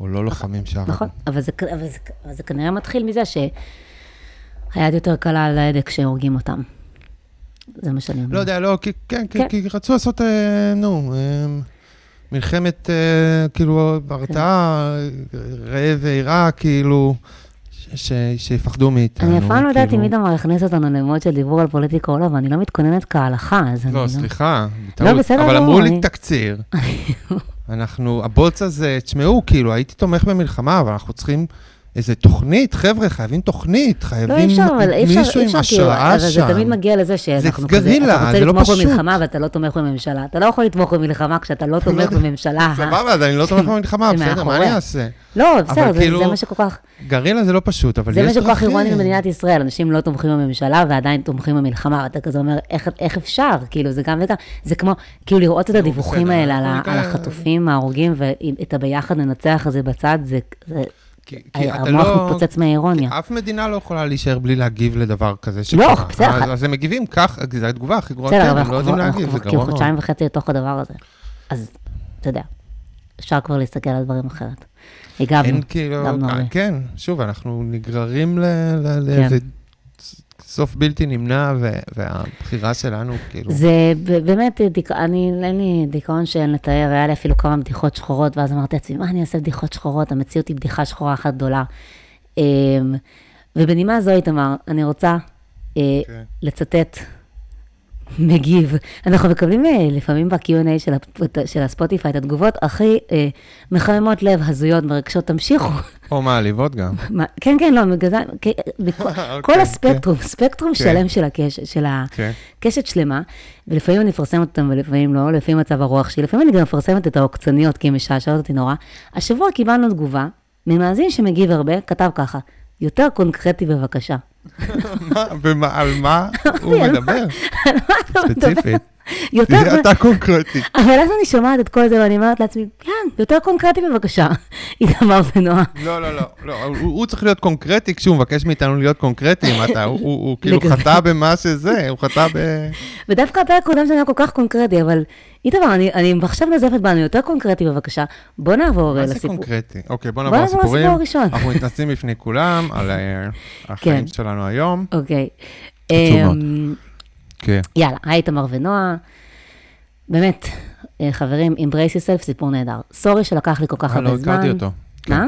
או לא לוחמים שהרגו. נכון, אבל זה, אבל, זה, אבל זה כנראה מתחיל מזה שהיד יותר קלה על ההדק שהורגים אותם. זה מה שאני אומרת. לא יודע, לא, כי, כן, כן. כי, כי רצו לעשות, אה, נו, אה, מלחמת, אה, כאילו, הרתעה, ראה ועירה, כאילו, ש, שיפחדו מאיתנו. אני אף פעם לא יודעת אם כאילו. איתמר הכניס אותנו למוד של דיבור על פוליטיקה או לא, ואני לא מתכוננת כהלכה, אז אני לא, לא... סליחה, בטעות. בסדר אבל אמרו לי תקציר. אנחנו, הבוץ הזה, תשמעו, כאילו, הייתי תומך במלחמה, אבל אנחנו צריכים איזה תוכנית, חבר'ה, חייבים תוכנית, לא, חייבים אי אפשר, אבל אי אפשר, מישהו אי עם אפשר, השראה אבל זה שם. תמיד מגיע לזה שאנחנו כזה, גרילה, אתה רוצה זה לא לתמוך. במלחמה ואתה לא תומך בממשלה. אתה לא יכול לתמוך במלחמה כשאתה לא תומך בממשלה. סבבה, אז אני לא תומך <laughs> במלחמה, בסדר, מה. אני אעשה? לא, בסדר, זה- כאילו, זה מה שכל כך... גרילה זה לא פשוט, אבל זה יש מה דרכים. שכל כך אירוני במדינת ישראל, אנשים לא תומכים בממשלה ועדיין תומכים במלחמה, ואתה כזה אומר, איך, איך אפשר? כאילו, זה גם וגם, זה כמו, כאילו לראות את הדיווחים האלה על, על החטופים, ההרוגים, ואת הביחד ננצח הזה בצד, זה, זה כי- כי אתה המוח לא- מתפוצץ מהאירוניה. אף מדינה לא יכולה להישאר בלי להגיב לדבר כזה לא, שקרה. בסדר, אז- אז הם מגיבים כך, זו התגובה הכי גרועה, כן, הם לא יודעים להגיב, זה כאילו גרוע מאוד. חודשיים וחצי לתוך הדבר הזה. אז, אתה יודע, אפשר כבר להסתכל על דברים אחרת. הגבנו, כאילו, הגבנו אה, הרבה. כן, שוב, אנחנו נגררים ל- לאיזה סוף בלתי נמנע, ו- והבחירה שלנו, כאילו, זה באמת, דיכ... אני, אין לי דיכאון שאין לתאר, היה לי אפילו כמה בדיחות שחורות, ואז אמרתי לעצמי, מה אני אעשה בדיחות שחורות? המציאות היא בדיחה שחורה אחת גדולה. אמ, ובנימה זו, איתמר, אני רוצה אה, כן. לצטט מגיב. אנחנו מקבלים אה, לפעמים ב-Q&A של, של הספוטיפיי את התגובות הכי אה, מחממות לב, הזויות, מרגשות, תמשיכו. <laughs> או מעליבות גם. מה- כן, כן, לא, בגלל זה, <laughs> כן, בכל- כל אוקיי, הספקטרום, ספקטרום כן. שלם של הקש- של ה... כן. שלמה, ולפעמים אני מפרסמת אותם ולפעמים לא, לפי מצב הרוח שלי, לפעמים אני גם מפרסמת את העוקצניות, כי הן משעשעות אותי נורא. השבוע קיבלנו תגובה ממאזין שמגיב הרבה, כתב ככה, יותר קונקרטי בבקשה. על מה הוא מדבר? ספציפית. יותר... זה אתה קונקרטי. אבל אז אני שומעת את כל זה ואני אומרת לעצמי, כן, יותר קונקרטי בבקשה, <laughs> איתמר ונועה. לא, לא, לא, לא, הוא, צריך להיות קונקרטי כשהוא מבקש מאיתנו להיות קונקרטי, מה אתה, הוא, כאילו חטא במה שזה, הוא חטא ב... ודווקא הפרק הקודם שלנו היה כל כך קונקרטי, אבל איתמר, אני, עכשיו נזפת בנו, יותר קונקרטי בבקשה. בוא נעבור מה אה, זה לסיפור. קונקרטי? אוקיי, בוא נעבור לסיפורים. לסיפור. אנחנו מתנסים בפני כולם על אה, <laughs> החיים כן. שלנו היום. אוקיי. כן. יאללה, היי איתמר ונועה. באמת, אה, חברים, Embrace yourself, סיפור נהדר. סורי שלקח לי כל כך אה, הרבה לא זמן. הכרתי אותו. כן. מה?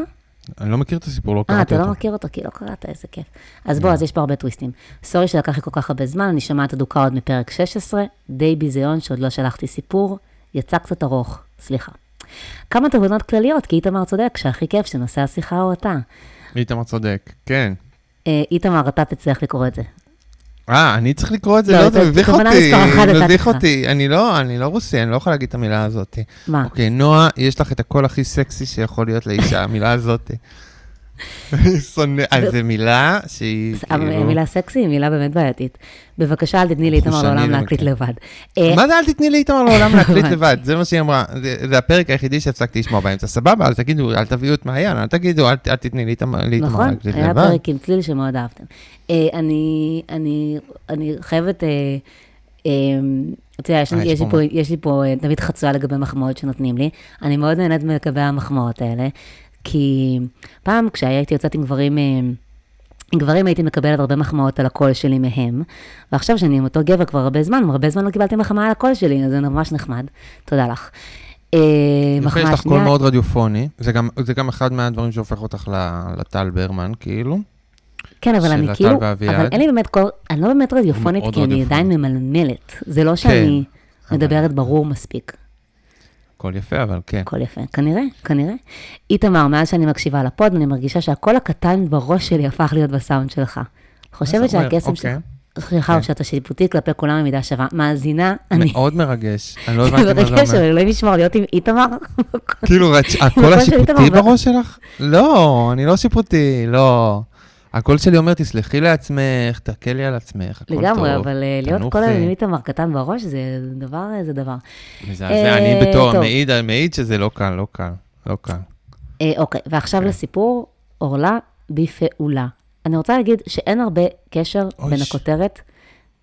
אני לא מכיר את הסיפור, לא אה, קראתי אתה אותו. לא מכיר אותו, כי לא קראת, איזה כיף. אז בוא, אז יש פה הרבה טוויסטים. סורי שלקח לי כל כך הרבה זמן, אני שומעת אדוקה עוד מפרק 16, די ביזיון שעוד לא שלחתי סיפור, יצא קצת ארוך, סליחה. כמה תובנות כלליות, כי איתמר צודק, שהכי כיף שנושא השיחה הוא אתה. איתמר צודק, כן. אה, איתמר, אתה תצליח לקרוא את זה. אה, אני צריך לקרוא את זה? לא, לא, זה מביך אותי, מביך. אותי. אני לא, אני לא רוסי, אני לא יכול להגיד את המילה הזאת. מה? אוקיי, נועה, יש לך את הקול הכי סקסי שיכול להיות לאישה, המילה הזאת. אני שונא, אז זו מילה שהיא כאילו... מילה סקסי היא מילה באמת בעייתית. בבקשה, אל תתני לאיתמר לעולם להקליט מכיר. לבד. אה, מה זה אל תתני לאיתמר לעולם <laughs> להקליט. לבד? זה מה שהיא אמרה. זה- הפרק היחידי שהפסקתי לשמוע באמצע. סבבה, אל תגידו, אל תביאו את מעיין, אל תגידו, אל תתני לאיתמר נכון, להקליט היה לבד. פרק עם צליל שמאוד אהבתם. אה, אני, חייבת, אה, אה, אתה יודע, יש לי- אה, פה אה, תמיד חצויה לגבי מחמאות שנותנים לי. אני מאוד נהנית לגבי המחמאות האלה, כי פעם כשהייתי יוצאת עם גברים, אה, עם גברים הייתי מקבלת הרבה מחמאות על הקול שלי מהם, ועכשיו שאני עם אותו גבר כבר הרבה זמן, הרבה זמן לא קיבלתי מחמאה על הקול שלי, אז זה ממש נחמד. תודה לך. אה, יפה, מחמאה יש לך קול מאוד רדיופוני, זה גם- זה גם אחד מהדברים שהופך אותך לטל ברמן, כאילו. כן, אבל אני כאילו. אבל אין לי באמת קול, אני לא באמת רדיופונית, כי אני. עדיין ממלמלת. זה לא שאני אבל- מדברת ברור מספיק. קול יפה, אבל כן. הכל יפה, כנראה, כנראה. איתמר, מאז שאני מקשיבה ל pod, אני מרגישה שהקול הקטן בראש שלי הפך להיות בסאונד שלך. חושבת? שהקסם אוקיי. שלך, שלך הוא שאתה שיפוטי כלפי כולם במידה שווה. מאזינה, אני... מאוד מרגש. אני לא הבנתי מה זה אומר. שאלוהים ישמור להיות עם איתמר. כאילו, של השיפוטי בראש שלך? לא, אני לא שיפוטי, לא. הקול שלי אומר, תסלחי לעצמך, תקלי על עצמך, הכל טוב. לגמרי, אבל אה, להיות כל. היום עם איתמר קטן בראש, זה דבר, זה דבר. מזעזע, אה, אני בתור טוב. מעיד, מעיד שזה לא קל, לא קל, לא קל. אה, אוקיי, ועכשיו לסיפור, עורלה בפעולה. אני רוצה להגיד שאין הרבה קשר בין הכותרת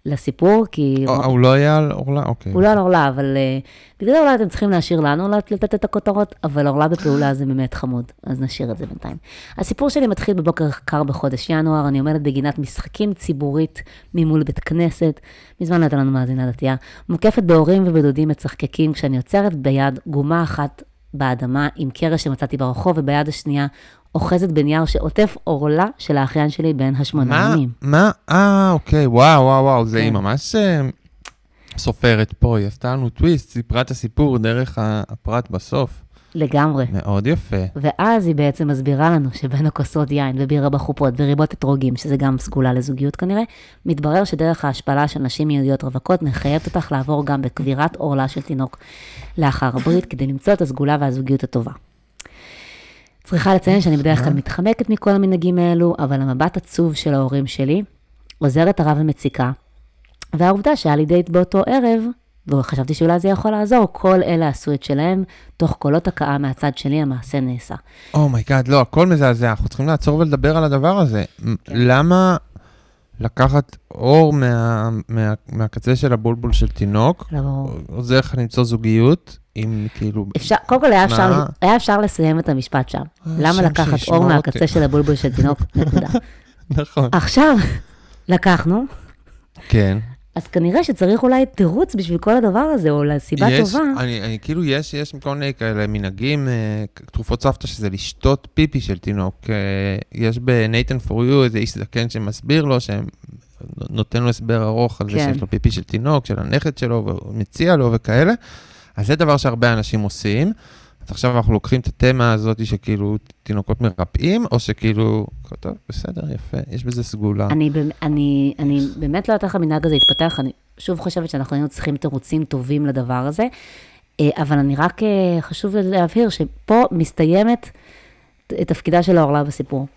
לסיפור, כי... או- הוא לא היה על עורלה? אוקיי. הוא לא על עורלה, אבל uh, בגלל אולי אתם צריכים להשאיר לנו לת- לתת את הכותרות, אבל עורלה בפעולה זה באמת חמוד, אז נשאיר את זה בינתיים. הסיפור שלי מתחיל בבוקר קר בחודש ינואר, אני עומדת בגינת משחקים ציבורית ממול בית כנסת, מזמן לא הייתה לנו מאזינה דתייה, מוקפת בהורים ובדודים מצחקקים, כשאני עוצרת ביד גומה אחת באדמה עם קרש שמצאתי ברחוב, וביד השנייה אוחזת בנייר שעוטף עורלה של האחיין שלי בן השמונה? ימים. מה? אה, אוקיי, וואו, וואו, וואו, זה כן. היא ממש אה, סופרת פה, היא עשתה לנו טוויסט, סיפרה את הסיפור דרך הפרט בסוף. לגמרי. מאוד יפה. ואז היא בעצם מסבירה לנו שבין הכוסות יין ובירה בחופות וריבות אתרוגים, שזה גם סגולה לזוגיות כנראה, מתברר שדרך ההשפלה של נשים יהודיות רווקות מחייבת אותך לעבור גם בקבורת עורלה של תינוק לאחר הברית, כדי למצוא את הסגולה והזוגיות הטובה. צריכה לציין שאני בדרך כלל מתחמקת מכל המנהגים האלו, אבל המבט עצוב של ההורים שלי עוזרת הרע ומציקה, והעובדה שהיה לי דייט באותו ערב, וחשבתי שאולי זה יכול לעזור, כל אלה עשו את שלהם, תוך קולות הכאה מהצד שלי המעשה נעשה. Oh my god, לא, הכל מזעזע, אנחנו צריכים לעצור ולדבר על הדבר הזה. כן. למה לקחת אור מה- מה- מהקצה של הבולבול של תינוק, לא ברור. עוזר לך למצוא זוגיות, עם כאילו... אפשר, קודם כל היה אפשר? היה אפשר לסיים את המשפט שם. למה השם לקחת אור. מהקצה של הבולבול של תינוק? <laughs> נקודה. נכון. עכשיו, לקחנו, כן. אז כנראה שצריך אולי תירוץ בשביל כל הדבר הזה, או לסיבה יש, טובה. אני, אני כאילו, יש, יש כל מיני כאלה מנהגים, אה, תרופות סבתא, שזה לשתות פיפי של תינוק. אה, יש בנייתן פור יו איזה איש זקן שמסביר לו, שנותן לו הסבר ארוך על זה כן. שיש לו פיפי של תינוק, של הנכד שלו, ומציע לו וכאלה. אז זה דבר שהרבה אנשים עושים. אז עכשיו אנחנו לוקחים את התמה הזאת שכאילו תינוקות מרפאים, או שכאילו, טוב, בסדר, יפה, יש בזה סגולה. אני, אני, אני באמת לא יודעת איך המנהג הזה יתפתח, אני שוב חושבת שאנחנו היינו צריכים תירוצים טובים לדבר הזה, אה, אבל אני רק, אה, חשוב להבהיר שפה מסתיימת תפקידה של העורלה בסיפור.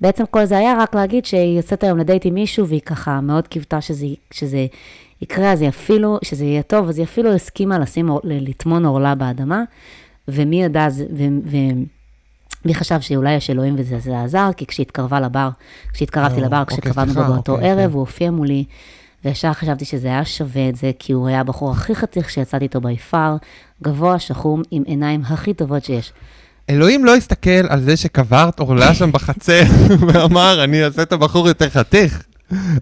בעצם כל זה היה רק להגיד שהיא יוצאת היום לדייט עם מישהו, והיא ככה מאוד קיוותה שזה, שזה יקרה, אז היא אפילו, שזה יהיה טוב, אז היא אפילו הסכימה לשים, לטמון עורלה באדמה, ומי ידע, זה- ו... ו מי חשב שאולי יש אלוהים וזה זה עזר, כי כשהתקרבה לבר, כשהתקרבתי לא, לבר, אוקיי, כשקבענו בו באותו אוקיי, ערב, כן. הוא הופיע מולי, וישר חשבתי שזה היה שווה את זה, כי הוא היה הבחור הכי חתיך שיצאתי איתו ביפר, גבוה, שחום, עם עיניים הכי טובות שיש. אלוהים לא הסתכל על זה שקברת עורלה שם בחצר <laughs> ואמר, אני אעשה את הבחור יותר חתיך.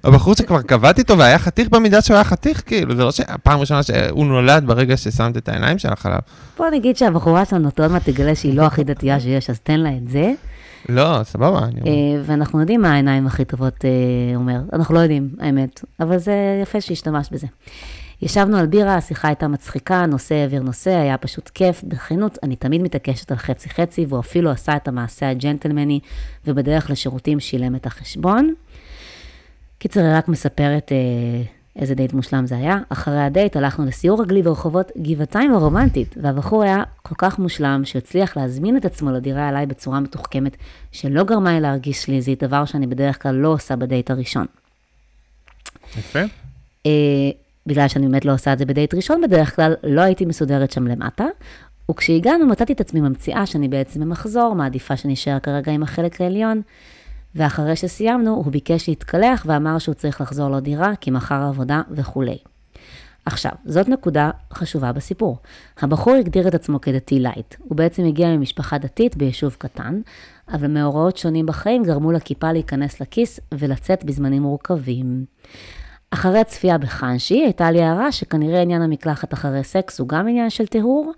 הבחור שכבר קבעתי איתו והיה חתיך במידה שהוא היה חתיך, כאילו, זה לא שהפעם ראשונה שהוא נולד ברגע ששמת את העיניים שלך עליו. בוא נגיד שהבחורה שלנו עוד מעט תגלה שהיא לא הכי דתייה שיש, אז תן לה את זה. לא, סבבה, אני. אה, ואנחנו יודעים מה העיניים הכי טובות אה, אומר. אנחנו לא יודעים, האמת, אבל זה יפה שהשתמשת בזה. ישבנו על בירה, השיחה הייתה מצחיקה, נושא העביר נושא, היה פשוט כיף. בכנות, אני תמיד מתעקשת על חצי-חצי, והוא אפילו עשה את המעשה הג'נטלמני, ובדרך לשירותים שילם את החשבון. קיצר, היא רק מספרת אה, איזה דייט מושלם זה היה. אחרי הדייט הלכנו לסיור רגלי ברחובות גבעתיים הרומנטית, והבחור היה כל כך מושלם שהצליח להזמין את עצמו לדירה אליי בצורה מתוחכמת, שלא גרמה לי להרגיש sleazy, דבר שאני בדרך כלל לא עושה בדייט הראשון. יפה. אה, בגלל שאני באמת לא עושה את זה בדייט ראשון בדרך כלל, לא הייתי מסודרת שם למטה. וכשהגענו מצאתי את עצמי ממציאה שאני בעצם במחזור, מעדיפה שנשאר כרגע עם החלק העליון. ואחרי שסיימנו, הוא ביקש להתקלח ואמר שהוא צריך לחזור לדירה, כי מחר עבודה וכולי. עכשיו, זאת נקודה חשובה בסיפור. הבחור הגדיר את עצמו כדתי לייט. הוא בעצם הגיע ממשפחה דתית ביישוב קטן, אבל מאורעות שונים בחיים גרמו לכיפה להיכנס לכיס ולצאת בזמנים מורכבים. אחרי הצפייה בחנשי, הייתה לי הערה שכנראה עניין המקלחת אחרי סקס הוא גם עניין של טיהור,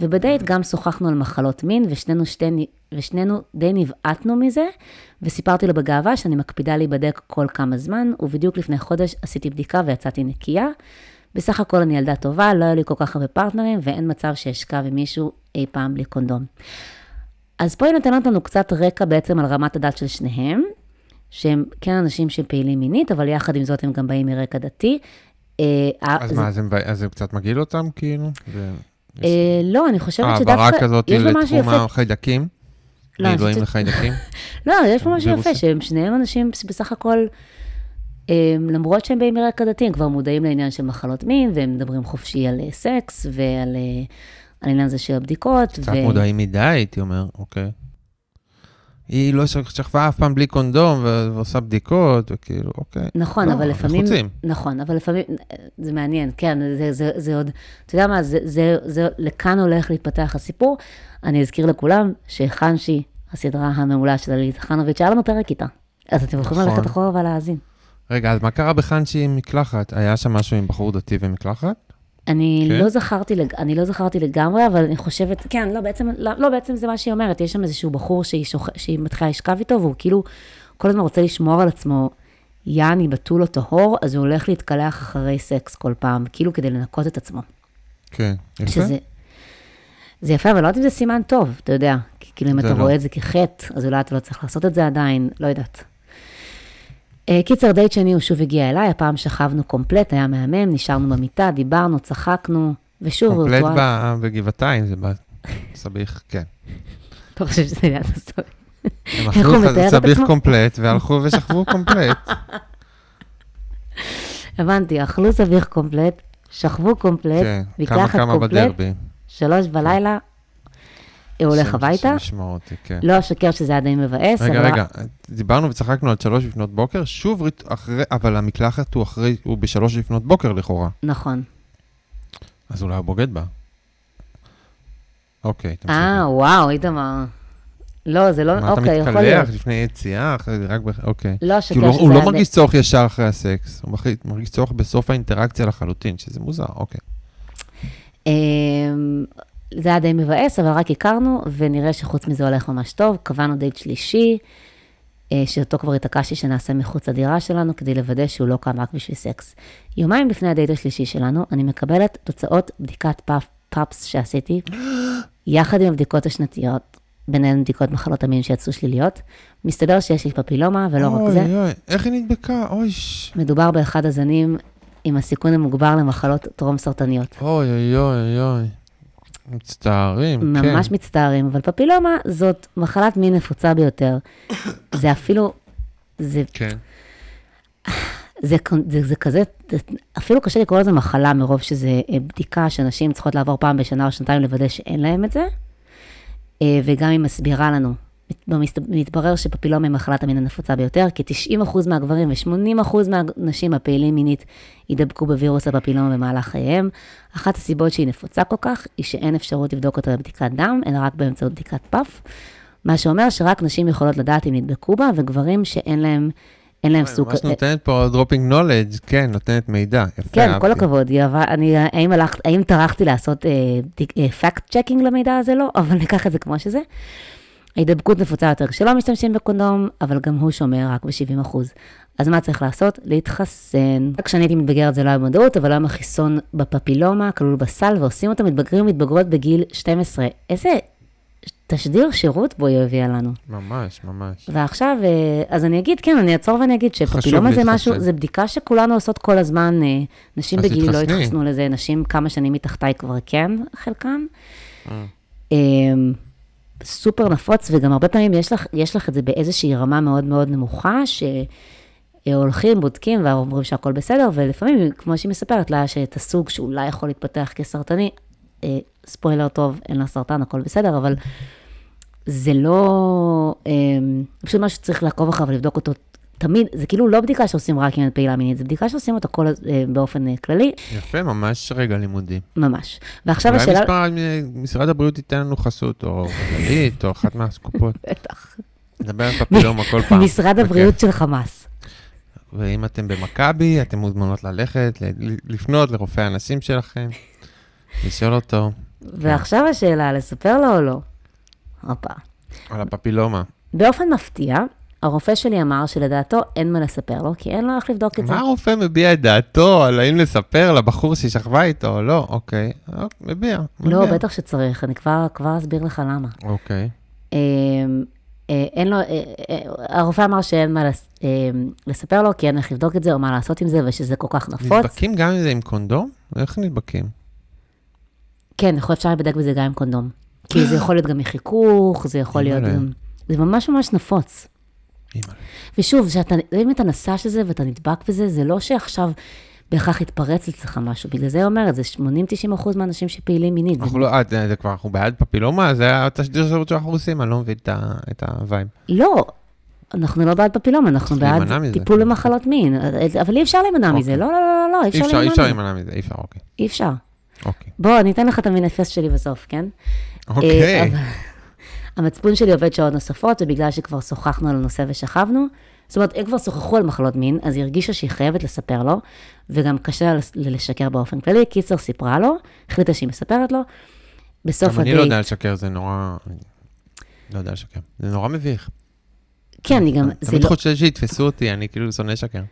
ובדייט גם שוחחנו על מחלות מין, ושנינו, שתי, ושנינו די נבעטנו מזה, וסיפרתי לו בגאווה שאני מקפידה להיבדק כל כמה זמן, ובדיוק לפני חודש עשיתי בדיקה ויצאתי נקייה. בסך הכל אני ילדה טובה, לא היו לי כל כך הרבה פרטנרים, ואין מצב שאשכב עם מישהו אי פעם בלי קונדום. אז פה היא נותנת לנו קצת רקע בעצם על רמת הדת של שניהם, שהם כן אנשים שפעילים מינית, אבל יחד עם זאת הם גם באים מרקע דתי. אה, אז זה- מה, אז הם- אז זה קצת מגעיל אותם, כאילו? אה, לא, אני חושבת העברה שדווקא, כזאת בו משהו לתחום. החיידקים? לא, חושבת- לחיידקים? <laughs> לא, יש פה משהו יפה. שהם שניהם אנשים בסך הכל, אה, למרות שהם באים מרקע דתי, הם כבר מודעים לעניין של מחלות מין, והם מדברים חופשי על אה, סקס ועל אה, על העניין הזה של הבדיקות. קצת מודעים מדי, הייתי אומר, אוקיי. היא לא שכבה אף פעם בלי קונדום ועושה בדיקות, וכאילו, אוקיי. נכון, לא, אבל לפעמים... רוצים. נכון, אבל לפעמים, זה מעניין, כן, זה, זה, זה עוד, אתה יודע מה, זה, זה, זה, לכאן הולך להתפתח הסיפור. אני אזכיר לכולם שחנשי, הסדרה המעולה של עלית חנוביץ', היה לנו פרק איתה. אז אתם יכולים נכון. ללכת אחורה ולהאזין. רגע, אז מה קרה בחנשי עם מקלחת? היה שם משהו עם בחור דתי ומקלחת? אני כן? לא זכרתי. אני לא זכרתי לגמרי, אבל אני חושבת, כן, לא, בעצם, לא, לא, בעצם זה מה שהיא אומרת, יש שם איזשהו בחור שהיא, שוכ... שהיא מתחילה לשכב איתו, והוא כאילו כל הזמן רוצה לשמור על עצמו, יעני בתול או טהור, אז הוא הולך להתקלח אחרי סקס כל פעם, כאילו כדי לנקות את עצמו. כן. יפה. שזה... זה יפה, אבל לא יודעת אם זה סימן טוב, אתה יודע. כי כאילו אם אתה לא. רואה את זה כחטא, אז אולי אתה לא צריך לעשות את זה עדיין, לא יודעת. אה, קיצר, דייט שני הוא שוב הגיע אליי, הפעם שכבנו קומפלט, היה מהמם, נשארנו במיטה, דיברנו, צחקנו, ושוב, קומפלט בגבעתיים, זה בסביח, כן. אתה חושב שזה ליד הסוף. הם אכלו סביח? קומפלט והלכו ושכבו קומפלט. הבנתי, אכלו סביח קומפלט, שכבו קומפלט, כן, כמה כמה בדרבי. שלוש בלילה, הוא הולך הביתה. שישמור אותי, כן. לא אשקר שזה היה די מבאס, רגע, אבל- רגע, דיברנו וצחקנו על שלוש לפנות בוקר, שוב, אחרי, אבל המקלחת הוא אחרי, הוא בשלוש לפנות בוקר לכאורה. נכון. אז אולי הוא בוגד בה. אוקיי, תמשיכי. אה, וואו, איתמר. לא, זה לא, אתה אוקיי, יכול להיות. מתקלח לפני יציאה, אחרי זה רק, אוקיי. לא אשקר כאילו, שזה הוא לא מרגיש צורך ישר אחרי הסקס, הוא מרגיש- מרגיש צורך בסוף האינטראקציה לחלוטין, שזה מוזר, אוקיי. זה היה די מבאס, אבל רק הכרנו, ונראה שחוץ מזה הולך ממש טוב. קבענו דייט שלישי, אה, שאותו כבר התעקשתי שנעשה מחוץ לדירה שלנו, כדי לוודא שהוא לא כאן רק בשביל סקס. יומיים לפני הדייט השלישי שלנו, אני מקבלת תוצאות בדיקת פאפ, פאפס שעשיתי, <gasps> יחד עם הבדיקות השנתיות, ביניהן בדיקות מחלות המין שיצאו שליליות. מסתבר שיש לי פפילומה, ולא רק זה. אוי, אוי, איך היא נדבקה? אוי. מדובר באחד הזנים עם הסיכון המוגבר למחלות טרום סרטניות. אוי, אוי, אוי, אוי. מצטערים, כן. ממש מצטערים, אבל פפילומה זאת מחלת מין נפוצה ביותר. זה אפילו, זה, כן. זה, זה, זה כזה, זה, אפילו קשה לקרוא לזה מחלה מרוב שזה אה, בדיקה שנשים צריכות לעבור פעם בשנה או שנתיים לוודא שאין להם את זה, אה, וגם היא מסבירה לנו. מתברר שפפילומה היא מחלת המין הנפוצה ביותר, כי 90% מהגברים ו-80% מהנשים הפעילים מינית יידבקו בווירוס הפפילומה במהלך חייהם. אחת הסיבות שהיא נפוצה כל כך, היא שאין אפשרות לבדוק אותה בבדיקת דם, אלא רק באמצעות בדיקת פאפ, מה שאומר שרק נשים יכולות לדעת אם נדבקו בה, וגברים שאין להם, אין להם סוג... ממש נותנת פה dropping knowledge, כן, נותנת מידע. יפה, כן, כל. הכבוד, אני, האם, האם טרחתי לעשות fact checking למידע הזה? לא, אבל ניקח את זה כמו שזה. ההידבקות נפוצה יותר כשלא משתמשים בקונדום, אבל גם הוא שומר רק ב-70%. אז מה צריך לעשות? להתחסן. רק כשאני הייתי מתבגרת זה לא היה במודעות, אבל היום החיסון בפפילומה כלול בסל, ועושים אותו מתבגרים ומתבגרות בגיל 12. איזה תשדיר שירות בו היא הביאה לנו. ממש, ממש. ועכשיו, אה, אז אני אגיד, כן, אני אעצור ואני אגיד שפפילומה זה. משהו, זה בדיקה שכולנו עושות כל הזמן, אה, נשים בגיל לא תתחסני. התחסנו לזה, נשים כמה שנים מתחתיי כבר כן, חלקן. אה. סופר נפוץ, וגם הרבה פעמים יש לך, יש לך את זה באיזושהי רמה מאוד מאוד נמוכה, שהולכים, בודקים ואומרים שהכל בסדר, ולפעמים, כמו שהיא מספרת לה, שאת הסוג שאולי יכול להתפתח כסרטני, אה, ספוילר טוב, אין לה סרטן, הכל בסדר, אבל זה לא, אה, פשוט משהו שצריך לעקוב אחריו ולבדוק אותו תמיד, זה כאילו לא בדיקה שעושים רק עם פעילה מינית, זה בדיקה שעושים אותה כל, אה, באופן אה, כללי, יפה, ממש רגע לימודי. ממש. ועכשיו אולי השאלה... מספר, משרד הבריאות ייתן לנו חסות, או כללית, או אחת מהקופות. <laughs> בטח. נדבר על פפילומה כל פעם. משרד בכיף. הבריאות של חמאס. ואם אתם במכבי, אתם מוזמנות ללכת, לפנות לרופא הנשים שלכם, <laughs> לשאול אותו ועכשיו השאלה, לספר לו או לא? הופה. על הפפילומה. באופן מפתיע, הרופא שלי אמר שלדעתו אין מה לספר לו, כי אין לו איך לבדוק את זה. מה הרופא מביע את דעתו על האם לספר לבחור שהיא שכבה איתו או לא? אוקיי, מביע. לא, מביע. בטח שצריך, אני כבר, כבר אסביר לך למה. אוקיי. אה, אה, אין לו, אה, אה, הרופא אמר שאין מה לס- אה, לספר לו, כי אין איך לבדוק את זה, או מה לעשות עם זה, ושזה כל כך נפוץ. נדבקים גם אם זה עם קונדום? איך נדבקים? כן, יכול, אפשר להיבדק בזה גם עם קונדום. כי זה יכול להיות גם מחיכוך, זה יכול להיות. גם... זה ממש ממש נפוץ. ושוב, שאתה, אם אתה נשא של זה ואתה נדבק בזה, זה לא שעכשיו בהכרח יתפרץ אצלך משהו. בגלל זה היא אומרת, זה 80-90 אחוז מהאנשים שפעילים מינית. אנחנו לא, אה, זה זה כבר, אנחנו בעד פפילומה, זה התשדיר שאנחנו עושים, אני לא מבין את ה vibe. לא, אנחנו לא בעד פפילומה, אנחנו להימנע בעד מזה. טיפול במחלות מין. אבל אי אפשר להימנע מזה, אוקיי. לא, לא, לא, לא, אי אי אפשר אפשר, אי להימנע אפשר מזה. להימנע מזה, אי אפשר, אוקיי. אי אפשר. אוקיי. בוא, אני אתן לך את המניפסט שלי בסוף, כן? אה, אוקיי. המצפון שלי עובד שעות נוספות, ובגלל שכבר שוחחנו על הנושא ושכבנו, זאת אומרת, הם כבר שוחחו על מחלות מין, אז היא הרגישה שהיא חייבת לספר לו, וגם קשה לה לשקר באופן כללי. קיצר סיפרה לו, החליטה שהיא מספרת לו. בסוף גם אני לא יודע הדייט, לשקר, זה נורא... אני לא יודע לשקר. זה נורא מביך. כן, היא גם, תמיד לא, חושב שיתפסו אותי, אני כאילו שונא לשקר.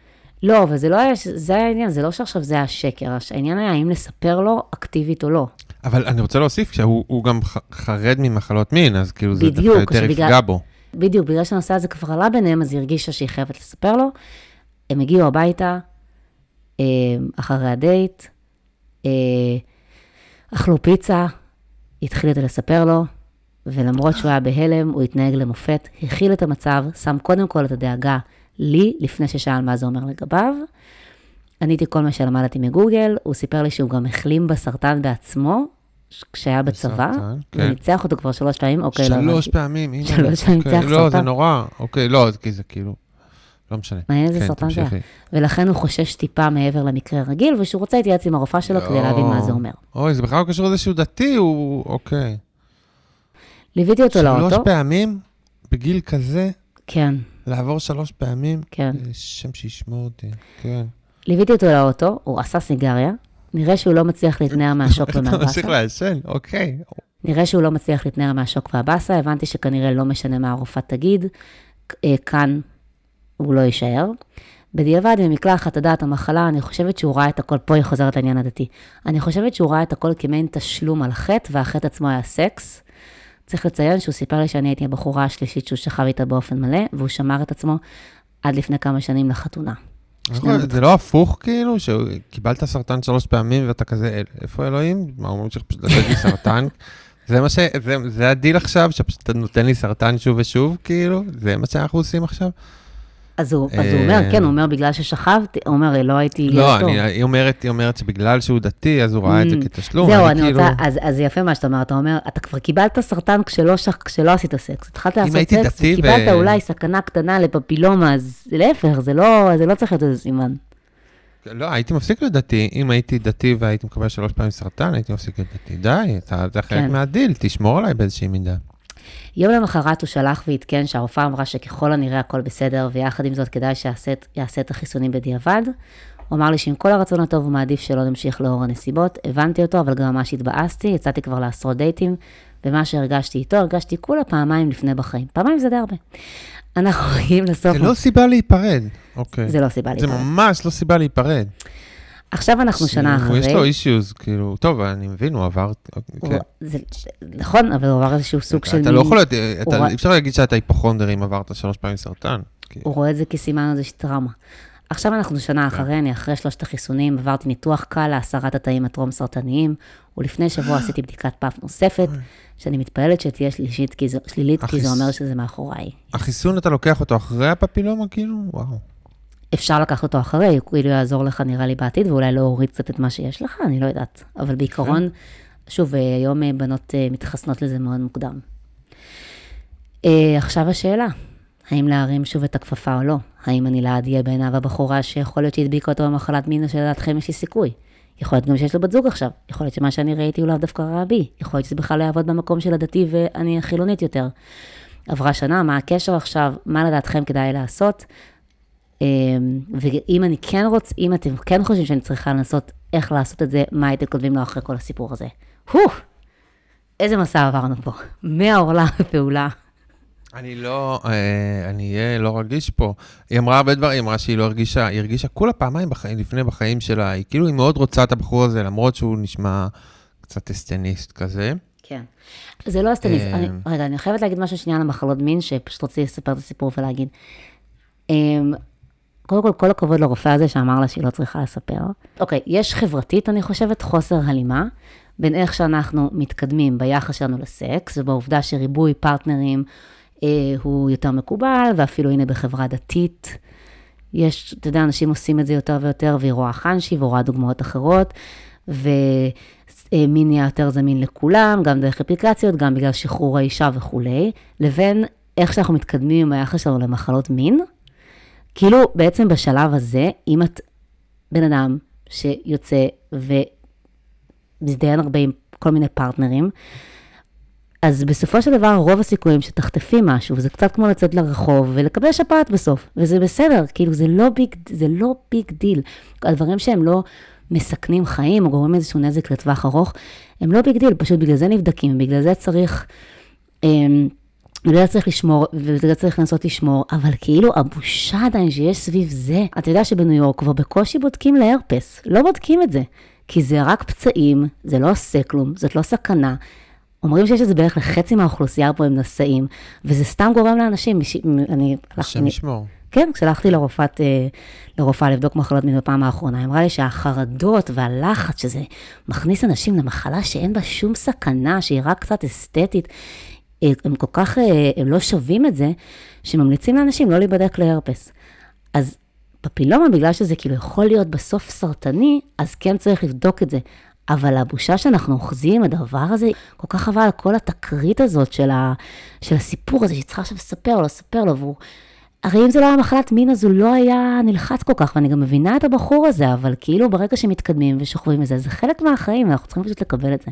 לא, אבל זה לא היה, זה היה העניין, זה לא שעכשיו זה היה שקר, העניין היה האם לספר לו אקטיבית או לא. אבל אני רוצה להוסיף שהוא הוא גם חרד ממחלות מין, אז כאילו זה דווקא יותר שבגלל- יפגע בו. בדיוק, בגלל שהנושא הזה כבר עלה ביניהם, אז היא הרגישה שהיא חייבת לספר לו. הם הגיעו הביתה, אה, אחרי הדייט, אה, אכלו פיצה, התחיל איתה לספר לו, ולמרות שהוא היה בהלם, הוא התנהג למופת, הכיל את המצב, שם קודם כל את הדאגה לי, לפני ששאל מה זה אומר לגביו. עניתי כל מה שלמדתי מגוגל, הוא סיפר לי שהוא גם החלים בסרטן בעצמו, כשהיה בצבא, כן. וניצח אותו כבר שלוש פעמים, אוקיי, לא שלוש. פעמים, הנה. שלוש פעמים אוקיי, ניצח לא, זה סרטן. נורא. אוקיי, לא, כי זה כאילו... לא משנה. מעניין איזה כן, סרטן זה היה. ולכן הוא חושש טיפה מעבר למקרה רגיל, ושהוא רוצה להתייעץ עם הרופאה שלו כדי להבין מה זה אומר. אוי, זה בכלל לא קשור לזה שהוא דתי, הוא... אוקיי. ליוויתי אותו שלוש לאוטו. פעמים, בגיל כזה, כן, לעבור שלוש פעמים, כן. אה, שם שישמור אותי, כן. ליוויתי אותו לאוטו, הוא עשה סיגריה, נראה שהוא לא מצליח להתנער מהשוק <laughs> אתה ומהבאסה. ממשיך לעשן, אוקיי. נראה שהוא לא מצליח להתנער מהשוק והבאסה, הבנתי שכנראה לא משנה מה הרופאה תגיד, אה, כאן הוא לא יישאר. בדיעבד, במקלחת, הדעת המחלה, אני חושבת שהוא ראה את הכל, פה היא חוזרת לעניין הדתי. אני חושבת שהוא ראה את הכל כמעין תשלום על חטא, והחטא עצמו היה סקס. צריך לציין שהוא סיפר לי שאני הייתי הבחורה השלישית שהוא שכב איתה באופן מלא, והוא שמר את עצמו עד לפני כמה שנים לחתונה. נכון, זה לא הפוך כאילו, שקיבלת סרטן שלוש פעמים ואתה כזה, "אל- איפה אלוהים? מה, הוא ממשיך פשוט לתת לי <laughs> סרטן? זה מה ש... זה, זה הדיל עכשיו, שפשוט נותן לי סרטן שוב ושוב, כאילו? זה מה שאנחנו עושים עכשיו? אז הוא, אז הוא אה, אומר, כן, הוא אומר, בגלל ששכבתי, הוא אומר, לא הייתי לא. אני, היא, אומרת, היא אומרת שבגלל שהוא דתי, אז הוא ראה את זה Mm. כתשלום. זהו, אני אני כאילו... רוצה, אז, אז יפה מה שאתה אומר, אתה אומר, אתה כבר קיבלת סרטן כשלא, עשית סקס. התחלת לעשות סקס, ו- וקיבלת אולי סכנה קטנה לפפילומה, אז להפך, זה לא, זה לא צריך להיות איזה סימן. לא, הייתי מפסיק להיות דתי. אם הייתי דתי והייתי מקבל שלוש פעמים סרטן, הייתי מפסיק להיות דתי. די, אתה, חלק כן. מהדיל, תשמור עליי באיזושהי מידה. יום למחרת הוא שלח ועדכן שהרופאה אמרה שככל הנראה הכל בסדר, ויחד עם זאת כדאי שיעשה, את- החיסונים בדיעבד. הוא אמר לי שעם כל הרצון הטוב הוא מעדיף שלא נמשיך לאור הנסיבות. הבנתי אותו, אבל גם ממש התבאסתי, יצאתי כבר לעשרות דייטים, ומה שהרגשתי איתו, הרגשתי כולה פעמיים לפני בחיים. פעמיים זה די הרבה. אנחנו מגיעים לסוף. זה לא סיבה להיפרד. אוקיי. זה לא סיבה זה להתערב. ממש לא סיבה להיפרד. עכשיו אנחנו שנה כאילו, אחרי. יש לו אישיוז, כאילו, טוב, אני מבין, הוא עבר... כן. זה, נכון, אבל הוא עבר איזשהו סוג של אתה. לא יכול להיות, אי אפשר להגיד שאתה היפוכונדר אם עברת שלוש פעמים סרטן. כי- הוא רואה את זה כסימן איזושהי טראומה. עכשיו אנחנו שנה אחרי, אני אחרי שלושת החיסונים, עברתי ניתוח קל להסרת התאים הטרום-סרטניים, ולפני שבוע <gasps> עשיתי בדיקת פאפ נוספת, שאני מתפעלת שתהיה שלילית, כי זה אומר שזה מאחוריי. החיסון, אתה לוקח אותו אחרי הפפילומה, כאילו? וואו. אפשר לקחת אותו אחרי, הוא כאילו יעזור לך נראה לי בעתיד, ואולי להוריד קצת את מה שיש לך, אני לא יודעת. אבל בעיקרון, שוב, אה, היום אה, בנות אה, מתחסנות לזה מאוד מוקדם. עכשיו השאלה, האם להרים שוב את הכפפה או לא? האם אני לעד אהיה בעיניו הבחורה שיכול להיות שהדביקה אותו במחלת מין, או שלדעתכם יש לי סיכוי? יכול להיות גם שיש לו בת זוג עכשיו, יכול להיות שמה שאני ראיתי הוא לאו דווקא רע בי, יכול להיות שזה בכלל לא יעבוד במקום של הדתי ואני החילונית יותר. עברה שנה, מה הקשר עכשיו, מה לדעתכם כדאי לעשות? אמ, ואם אני כן רוצ, אם אתם כן חושבים שאני צריכה לנסות איך לעשות את זה, מה הייתם כותבים לו אחרי כל הסיפור הזה? הו, איזה מסע עברנו פה. מהעורלה לפעולה. אני לא, אה, אני אהיה לא רגיש פה. היא אמרה הרבה דברים, היא אמרה שהיא לא הרגישה, היא הרגישה כולה פעמיים בחיים, לפני בחיים שלה, היא כאילו, היא מאוד רוצה את הבחור הזה, למרות שהוא נשמע קצת אסטניסט כזה. כן. זה לא אסטניסט. אמ. אני- רגע, אני חייבת להגיד משהו שנייה על המחלות מין, שפשוט רציתי לספר את הסיפור ולהגיד. קודם כל, כל הכבוד לרופא הזה שאמר לה שהיא לא צריכה לספר. אוקיי, יש חברתית, אני חושבת, חוסר הלימה בין איך שאנחנו מתקדמים ביחס שלנו לסקס, ובעובדה שריבוי פרטנרים אה, הוא יותר מקובל, ואפילו הנה בחברה דתית, יש, אתה יודע, אנשים עושים את זה יותר ויותר, והיא רואה חנשי ורואה דוגמאות אחרות, ומין נהיה יותר זמין לכולם, גם דרך אפליקציות, גם בגלל שחרור האישה וכולי, לבין איך שאנחנו מתקדמים עם היחס שלנו למחלות מין. כאילו, בעצם בשלב הזה, אם את בן אדם שיוצא ומזדיין הרבה עם כל מיני פרטנרים, אז בסופו של דבר, רוב הסיכויים שתחטפי משהו, וזה קצת כמו לצאת לרחוב ולקבל שפעת בסוף, וזה בסדר, כאילו זה לא big, זה לא big deal. הדברים שהם לא מסכנים חיים או גורמים איזשהו נזק לטווח ארוך, הם לא big deal, פשוט בגלל זה נבדקים, בגלל זה צריך, אמ, בגלל זה צריך לשמור, ובגלל זה צריך לנסות לשמור, אבל כאילו הבושה עדיין שיש סביב זה, אתה יודע שבניו יורק כבר בקושי בודקים להרפס, לא בודקים את זה, כי זה רק פצעים, זה לא עושה כלום, זאת לא סכנה. אומרים שיש את זה בערך לחצי מהאוכלוסייה פה הם נשאים, וזה סתם גורם לאנשים, מש- אני... השם ישמור. כן, כשהלכתי לרופאת, אה, לרופאה לבדוק מחלות מין בפעם האחרונה, היא אמרה לי שהחרדות והלחץ שזה מכניס אנשים למחלה שאין בה שום סכנה, שהיא רק קצת אסתטית, הם כל כך, אה, הם לא שווים את זה, שממליצים לאנשים לא להיבדק להרפס. אז פפילומה, בגלל שזה כאילו יכול להיות בסוף סרטני, אז כן צריך לבדוק את זה. אבל הבושה שאנחנו אוחזים, הדבר הזה, כל כך חבל על כל התקרית הזאת של, ה, של הסיפור הזה, שהיא צריכה עכשיו לספר לו, לספר לו, והוא... הרי אם זה לא היה מחלת מין, אז הוא לא היה נלחץ כל כך, ואני גם מבינה את הבחור הזה, אבל כאילו ברגע שמתקדמים ושוכבים מזה, זה חלק מהחיים, ואנחנו צריכים פשוט לקבל את זה.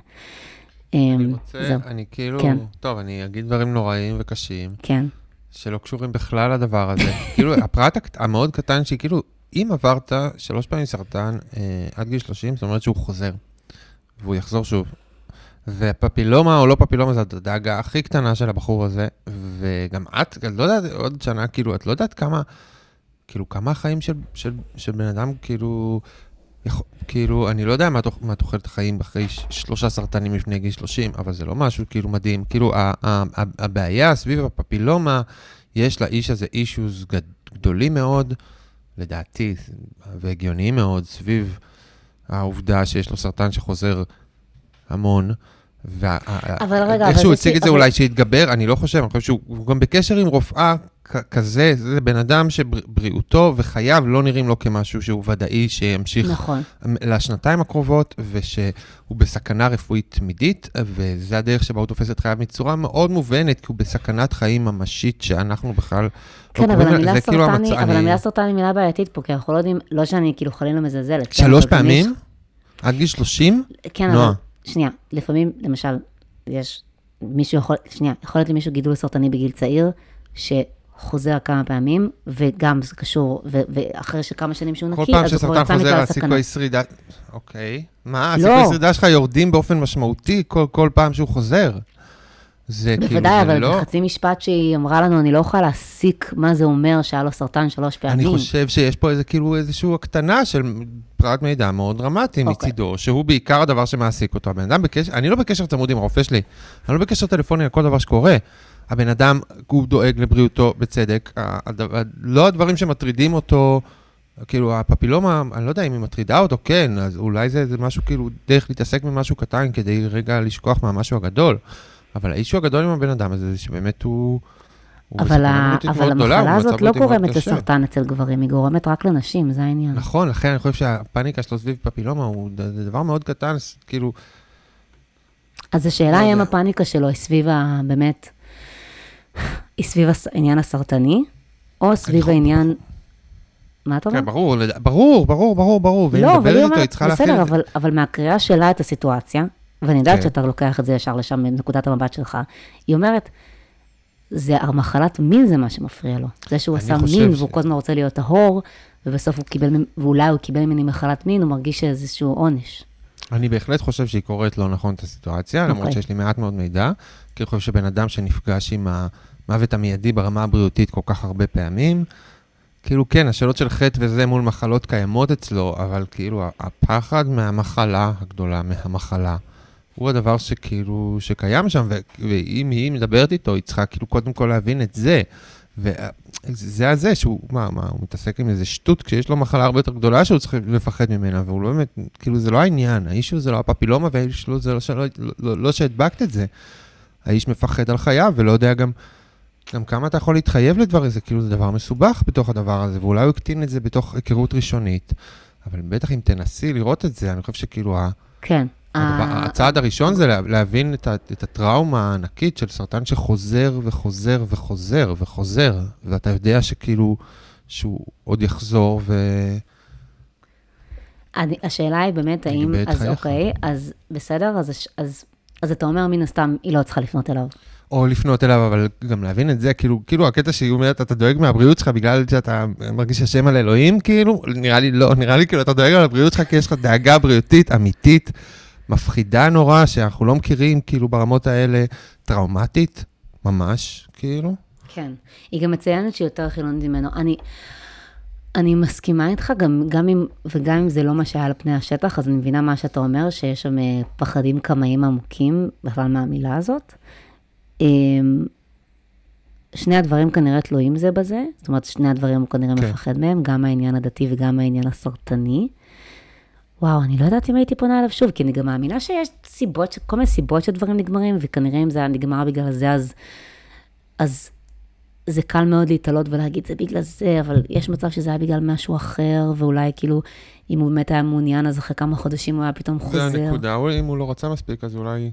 אני אמ, רוצה, זהו, אני כאילו, כן. טוב, אני אגיד דברים נוראים וקשים, כן. שלא קשורים בכלל לדבר הזה. <laughs> כאילו, הפרט המאוד קטן, שהיא כאילו, אם עברת שלוש פעמים סרטן אה, עד גיל 30, זאת אומרת שהוא חוזר, והוא יחזור שוב. ופפילומה או לא פפילומה זו הדאגה הכי קטנה של הבחור הזה, וגם את, את לא יודעת, עוד שנה, כאילו, את לא יודעת כמה, כאילו, כמה החיים של, של, של בן אדם, כאילו, כאילו, אני לא יודע מה, תוח- מה תוחלת החיים אחרי שלושה סרטנים לפני גיל 30, אבל זה לא משהו כאילו מדהים. כאילו, ה, ה, ה, הבעיה סביב הפפילומה, יש לאיש הזה אישוז גד, גדולים מאוד, לדעתי, והגיוניים מאוד, סביב העובדה שיש לו סרטן שחוזר המון. וה, אבל רגע, איך שהוא הציג את זה אבל- אולי שהתגבר, אני לא חושב, אני חושב שהוא הוא גם בקשר עם רופאה כזה, זה בן אדם שבריאותו וחייו לא נראים לו כמשהו שהוא ודאי שימשיך נכון. לשנתיים הקרובות, ושהוא בסכנה רפואית תמידית, וזה הדרך שבה הוא תופס את חייו מצורה מאוד מובנת, כי הוא בסכנת חיים ממשית שאנחנו בכלל לא כן, אבל המילה כאילו סרטן היא, המצ- אבל אני- המילה סרטן היא מילה בעייתית פה, כי אנחנו לא יודעים, לא שאני כאילו חלילה מזלזלת. שלוש פעמים? עד גיל 30? כן, נועה. אבל, שנייה, לפעמים, למשל, יש מישהו יכול, שנייה, יכול להיות למישהו גידול סרטני בגיל צעיר, שחוזר כמה פעמים, וגם זה קשור, ו- ואחרי שכמה שנים שהוא כל נקי, פעם אז הוא כבר שסרטן יצא חוזר, מכלל הסכנה. הסיכוי שרידה... אוקיי. מה, לא. הסיכוי שרידה שלך יורדים באופן משמעותי כל- כל פעם שהוא חוזר. זה כאילו, בוודאי, זה אבל לא... בחצי משפט שהיא אמרה לנו, אני לא יכולה להסיק מה זה אומר שהיה לו סרטן שלוש פעמים. אני חושב שיש פה איזה כאילו איזושהי הקטנה של פרט מידע מאוד דרמטי אוקיי. מצידו, שהוא בעיקר הדבר שמעסיק אותו. הבן אדם בקשר, אני לא בקשר צמוד עם הרופא שלי, אני לא בקשר טלפוני על כל דבר שקורה. הבן אדם, הוא דואג לבריאותו בצדק. הדבר- לא הדברים שמטרידים אותו, כאילו הפפילומה, אני לא יודע אם היא מטרידה אותו, כן, אז אולי זה, זה משהו כאילו, דרך להתעסק במשהו קטן כדי רגע לשכוח מהמשהו הגדול. אבל האישו הגדול עם הבן אדם הזה, זה שבאמת הוא... אבל, ה... אבל גדולה, המחלה הזאת לא מאוד גורמת. לסרטן אצל גברים, היא גורמת רק לנשים, זה העניין. נכון, לכן אני חושב שהפאניקה שלו סביב פפילומה הוא דבר מאוד קטן, כאילו, אז השאלה לא היא אם. הפאניקה שלו היא סביב ה... באמת, היא סביב העניין הסרטני, או סביב יכול- העניין... מה אתה אומר? כן, ברור, ברור, ברור, ברור, ברור, לא, אבל היא אומרת, בסדר, אבל מהקריאה שלה את הסיטואציה, ואני יודעת כן. שאתה לוקח את זה ישר לשם מנקודת המבט שלך, היא אומרת, זה המחלת מין זה מה שמפריע לו. זה שהוא עשה מין ש- והוא כל הזמן רוצה להיות טהור, ובסוף הוא קיבל, ואולי הוא קיבל ממני מחלת מין, הוא מרגיש איזשהו עונש. אני בהחלט חושב שהיא קוראת לא נכון את הסיטואציה, למרות אוקיי. שיש לי מעט מאוד מידע, כי אני חושב שבן אדם שנפגש עם המוות המיידי ברמה הבריאותית כל כך הרבה פעמים, כאילו כן, השאלות של חטא וזה מול מחלות קיימות אצלו, אבל כאילו הפחד מהמחלה הגדולה, מהמחלה, הוא הדבר שכאילו, שקיים שם, ואם היא מדברת איתו, היא צריכה כאילו קודם כל להבין את זה. וזה הזה שהוא, מה, מה, הוא מתעסק עם איזה שטות כשיש לו מחלה הרבה יותר גדולה שהוא צריך לפחד ממנה, והוא לא באמת, כאילו זה לא העניין, האיש הוא זה לא הפפילומה, והאיש שלו זה לא, שלא, לא, לא, לא שהדבקת את זה. האיש מפחד על חייו ולא יודע גם, גם כמה אתה יכול להתחייב לדבר הזה, כאילו זה דבר מסובך בתוך הדבר הזה, ואולי הוא הקטין את זה בתוך היכרות ראשונית, אבל בטח אם תנסי לראות את זה, אני חושב שכאילו ה- כן. הצעד הראשון זה לה- להבין את, הטראומה הענקית של סרטן שחוזר וחוזר וחוזר וחוזר, ואתה יודע שכאילו, שהוא עוד יחזור, ו... אני, השאלה היא באמת, האם, אז חייך. אוקיי, אז בסדר, אז, אז, אז אתה אומר, מן הסתם, היא לא צריכה לפנות אליו. או לפנות אליו, אבל גם להבין את זה, כאילו, כאילו הקטע שהיא אומרת, אתה דואג מהבריאות שלך בגלל שאתה מרגיש אשם על אלוהים, כאילו, נראה לי לא, נראה לי כאילו אתה דואג על הבריאות שלך כי יש לך דאגה בריאותית אמיתית, מפחידה נורא, שאנחנו לא מכירים, כאילו, ברמות האלה, טראומטית, ממש, כאילו. כן. היא גם מציינת שהיא יותר חילונית ממנו. אני, אני מסכימה איתך, גם, גם אם, וגם אם זה לא מה שהיה על פני השטח, אז אני מבינה מה שאתה אומר, שיש שם אה, פחדים קמאיים עמוקים, בכלל מהמילה הזאת. אמ, שני הדברים כנראה תלויים זה בזה, זאת אומרת, שני הדברים הוא כנראה כן. מפחד מהם, גם העניין הדתי וגם העניין הסרטני. וואו, אני לא יודעת אם הייתי פונה אליו שוב, כי אני גם מאמינה שיש סיבות, כל מיני סיבות שדברים נגמרים, וכנראה אם זה היה נגמר בגלל זה, אז, אז זה קל מאוד להתעלות ולהגיד, זה בגלל זה, אבל יש מצב שזה היה בגלל משהו אחר, ואולי כאילו, אם הוא באמת היה מעוניין, אז אחרי כמה חודשים הוא היה פתאום זה חוזר. הנקודה, או אם הוא לא רצה מספיק, אז אולי...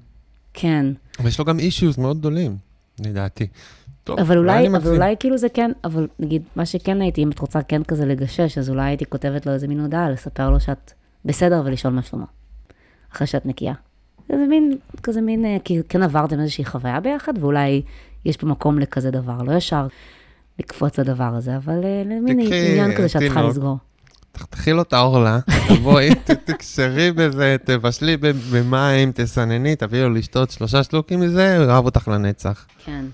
כן, אבל יש לו גם אישיוז מאוד גדולים, לדעתי. טוב, אבל אולי, אני אבל. אולי כאילו זה כן, אבל נגיד, מה שכן הייתי, אם את רוצה כן כזה לגשש, אז אולי הייתי כותבת לו איזה מין הודעה, לספר לו שאת בסדר ולשאול מה שלמה. אחרי שאת נקייה. זה מין, כזה מין, אה, כי כן עברתם איזושהי חוויה ביחד, ואולי יש פה מקום לכזה דבר, לא ישר לקפוץ לדבר הזה, אבל אה, למין עניין כזה שאת צריכה. לסגור. תחתכי לו את העורלה, תבואי, תקשרי בזה, תבשלי במים, תסנני, תביאי לו לשתות שלושה שלוקים מזה, הוא יאהב אותך לנצח. כן.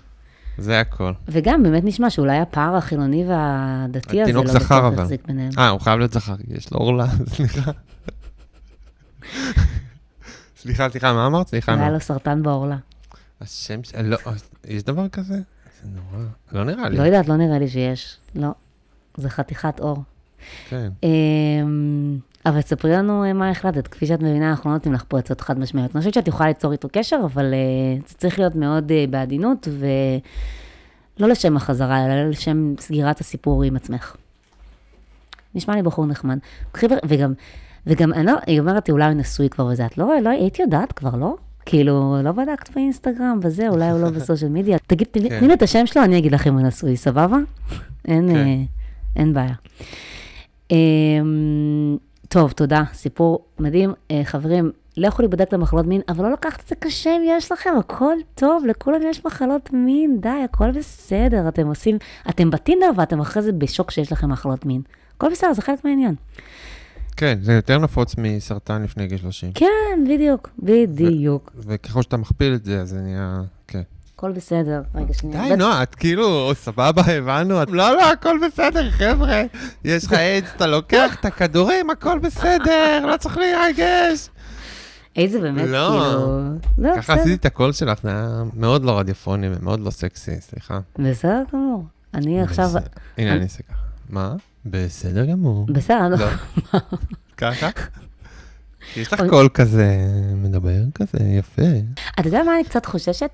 זה הכל. וגם באמת נשמע שאולי הפער החילוני והדתי הזה לא זכר, אבל. יחזיק ביניהם. אה, הוא חייב להיות זכר, יש לו עורלה, <laughs> סליחה. סליחה, סליחה, מה אמרת? סליחה, היה נו. לו סרטן בעורלה. השם ש... לא, יש דבר כזה? זה נורא. לא נראה לי. לא יודעת, לא נראה לי שיש. לא. זה חתיכת אור. כן. אמ, אבל ספרי לנו אה, מה החלטת. כפי שאת מבינה, אנחנו לא נותנים לך פה עצות חד משמעיות. אני חושבת שאת יכולה ליצור איתו קשר, אבל אה, זה צריך להיות מאוד אה, בעדינות, ולא לשם החזרה, אלא לשם סגירת הסיפור עם עצמך. נשמע לי בחור נחמד. וגם, וגם, אני לא, היא אומרת, אולי הוא נשוי כבר וזה, את לא, לא, הייתי יודעת כבר, לא? כאילו, לא בדקת באינסטגרם וזה, אולי הוא לא <laughs> בסושיאל מדיה. תגיד, תני כן. תני לי את השם שלו, אני אגיד לך אם הוא נשוי, סבבה? אין, כן. אין בעיה. טוב, תודה, סיפור מדהים. אה, חברים, לכו להיבדק למחלות מין, אבל לא לקחת את זה קשה אם יש לכם, הכל טוב, לכולם יש מחלות מין, די, הכל בסדר. אתם עושים, אתם בטינדר ואתם אחרי זה בשוק שיש לכם מחלות מין. הכל בסדר, זה חלק מהעניין. כן, זה יותר נפוץ מסרטן לפני גיל 30. כן, בדיוק, בדיוק. וככל שאתה מכפיל את זה, אז זה נהיה... הכל בסדר. רגע, שנייה. די, נועה, את כאילו, סבבה, הבנו. את- לא, לא, הכל בסדר, חבר'ה. יש לך איידס, אתה לוקח את הכדורים, הכל בסדר, לא צריך להירגש. איזה באמת, לא. כאילו... לא, ככה בסדר. עשיתי את הקול שלך, זה היה מאוד לא רדיופוני ומאוד לא סקסי, סליחה. בסדר גמור. אני עכשיו... בסדר. הנה, אני אעשה ככה. מה? בסדר גמור. בסדר, לא. לא. <laughs> ככה? יש לך קול כזה, מדבר כזה, יפה. אתה יודע מה אני קצת חוששת?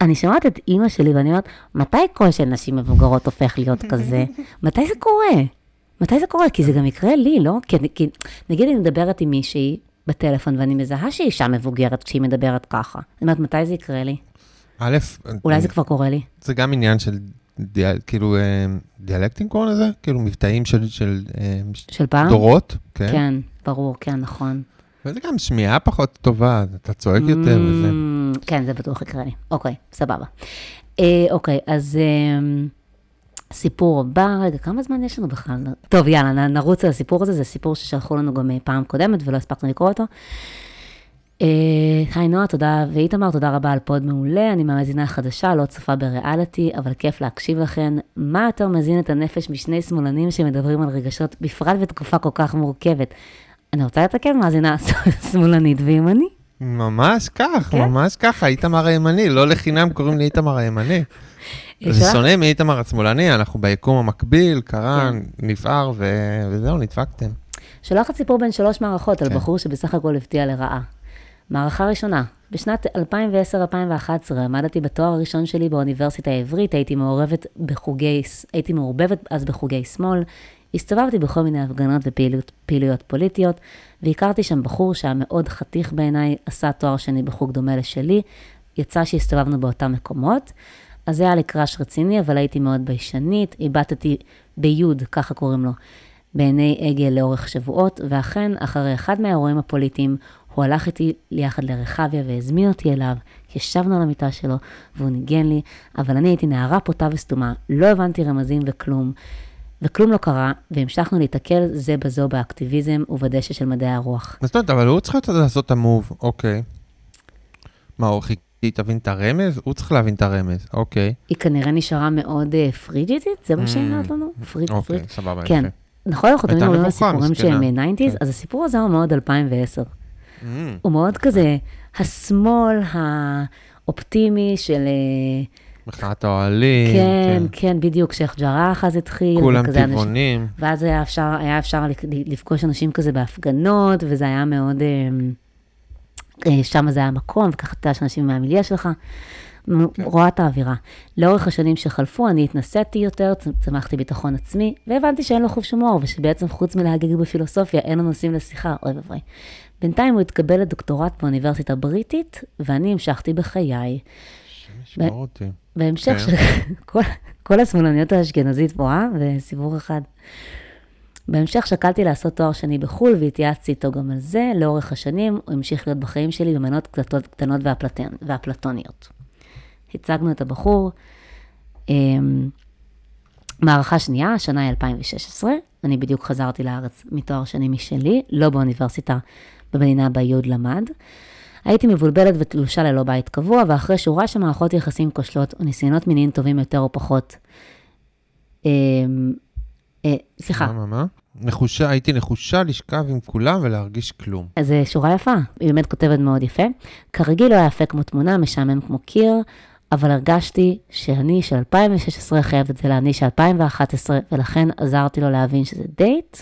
אני שומעת את אימא שלי ואני אומרת, מתי קול של נשים מבוגרות הופך להיות כזה? מתי זה קורה? מתי זה קורה? כי זה גם יקרה לי, לא? כי, כי נגיד אני מדברת עם מישהי בטלפון ואני מזהה שהיא אישה מבוגרת כשהיא מדברת ככה. זאת אומרת, מתי זה יקרה לי? א', אולי זה כבר קורה לי. זה גם עניין של, דיאל, כאילו, אה, דיאלקטים קוראים לזה? כאילו, מבטאים של, של אה, של פעם? דורות, כן? כן, ברור, כן, נכון. וזה גם שמיעה פחות טובה, אתה צועק יותר וזה. כן, זה בטוח יקרה לי. אוקיי, סבבה. אה, אוקיי, אז אה, סיפור הבא, רגע, כמה זמן יש לנו בכלל? טוב, יאללה, נרוץ על הסיפור הזה, זה סיפור ששלחו לנו גם אה, פעם קודמת ולא הספקנו לקרוא אותו. היי נועה, תודה, ואיתמר, תודה רבה על פוד מעולה. אני מהמאזינה החדשה, לא צופה בריאליטי, אבל כיף להקשיב לכן. מה יותר מזין את הנפש משני שמאלנים שמדברים על רגשות, בפרט בתקופה כל כך מורכבת? אני רוצה לתקן מאזינה <laughs> שמאלנית וימני. ממש כך, כן? ממש ככה, איתמר הימני, לא לחינם קוראים לי איתמר הימני. זה שלח- שונה מאיתמר השמאלני, אנחנו ביקום המקביל, קרן, נפער, ו- וזהו, נדפקתם. שולחת סיפור בין שלוש מערכות על כן. בחור שבסך הכל הפתיע לרעה. מערכה ראשונה, בשנת 2010-2011 עמדתי בתואר הראשון שלי באוניברסיטה העברית, הייתי מעורבת בחוגי, הייתי מעורבבת אז בחוגי שמאל, הסתובבתי בכל מיני הפגנות ופעילויות פוליטיות, והכרתי שם בחור שהיה מאוד חתיך בעיניי, עשה תואר שני בחוג דומה לשלי, יצא שהסתובבנו באותם מקומות. אז זה היה לי קראש רציני, אבל הייתי מאוד ביישנית, איבדתי ביוד, ככה קוראים לו, בעיני עגל לאורך שבועות, ואכן, אחרי אחד מהאירועים הפוליטיים, הוא הלך איתי יחד לרחביה והזמין אותי אליו, ישבנו על המיטה שלו, והוא ניגן לי, אבל אני הייתי נערה פוטה וסתומה, לא הבנתי רמזים וכלום, וכלום לא קרה, והמשכנו להתקל זה בזו באקטיביזם ובדשא של מדעי הרוח. זאת אומרת, אבל הוא צריך לעשות את המוב, אוקיי. מה, הוא חיכי תבין את הרמז? הוא צריך להבין את הרמז, אוקיי. היא כנראה נשארה מאוד uh, פריג'יטית, זה מה שהיא אומרת לנו? פריג, אוקיי. סבבה, כן. נכון, אנחנו תמיד מדברים על סיפורים. שהם 90's, כן. אז הסיפור הזה הוא מאוד 2010. Mm, הוא מאוד כזה השמאל האופטימי של... מחאת האוהלים. כן, כן, בדיוק, שייח' ג'ראח אז התחיל. כולם וכזה אנשים- טבעונים. ואז היה אפשר, היה אפשר לפ- לפגוש אנשים כזה בהפגנות, וזה היה מאוד, אה, אה, שם זה היה מקום, וככה אתה יודע שאנשים מהמיליה שלך. כן. רואה את האווירה. לאורך השנים שחלפו, אני התנסיתי יותר, צמחתי ביטחון עצמי, והבנתי שאין לו חוש הומור, ושבעצם חוץ מלהגג בפילוסופיה, אין לו נושאים לשיחה, אוי ואבוי. בינתיים הוא התקבל לדוקטורט באוניברסיטה הבריטית, ואני המשכתי בחיי. שמור אותי. בהמשך כן. של <laughs> כל, כל השמאלניות האשכנזית פה, אה? וסיפור אחד. בהמשך שקלתי לעשות תואר שני בחו"ל והתייעצתי איתו גם על זה. לאורך השנים הוא המשיך להיות בחיים שלי במנות קטנות, קטנות והפלטן, והפלטוניות. הצגנו את הבחור. אמ, מערכה שנייה, השנה היא 2016. אני בדיוק חזרתי לארץ מתואר שני משלי, לא באוניברסיטה במדינה בה יוד למד. הייתי מבולבלת ותלושה ללא בית קבוע, ואחרי שורה של מערכות יחסים כושלות או ניסיונות מיניים טובים יותר או פחות. אמ, אה, סליחה, מה, מה, מה? נחושה, הייתי נחושה לשכב עם כולם ולהרגיש כלום. אז זו שורה יפה, היא באמת כותבת מאוד יפה. כרגיל לא היה יפה כמו תמונה, משעמם כמו קיר, אבל הרגשתי שאני של 2016 חייבת את זה לאני של 2011, ולכן עזרתי לו להבין שזה דייט.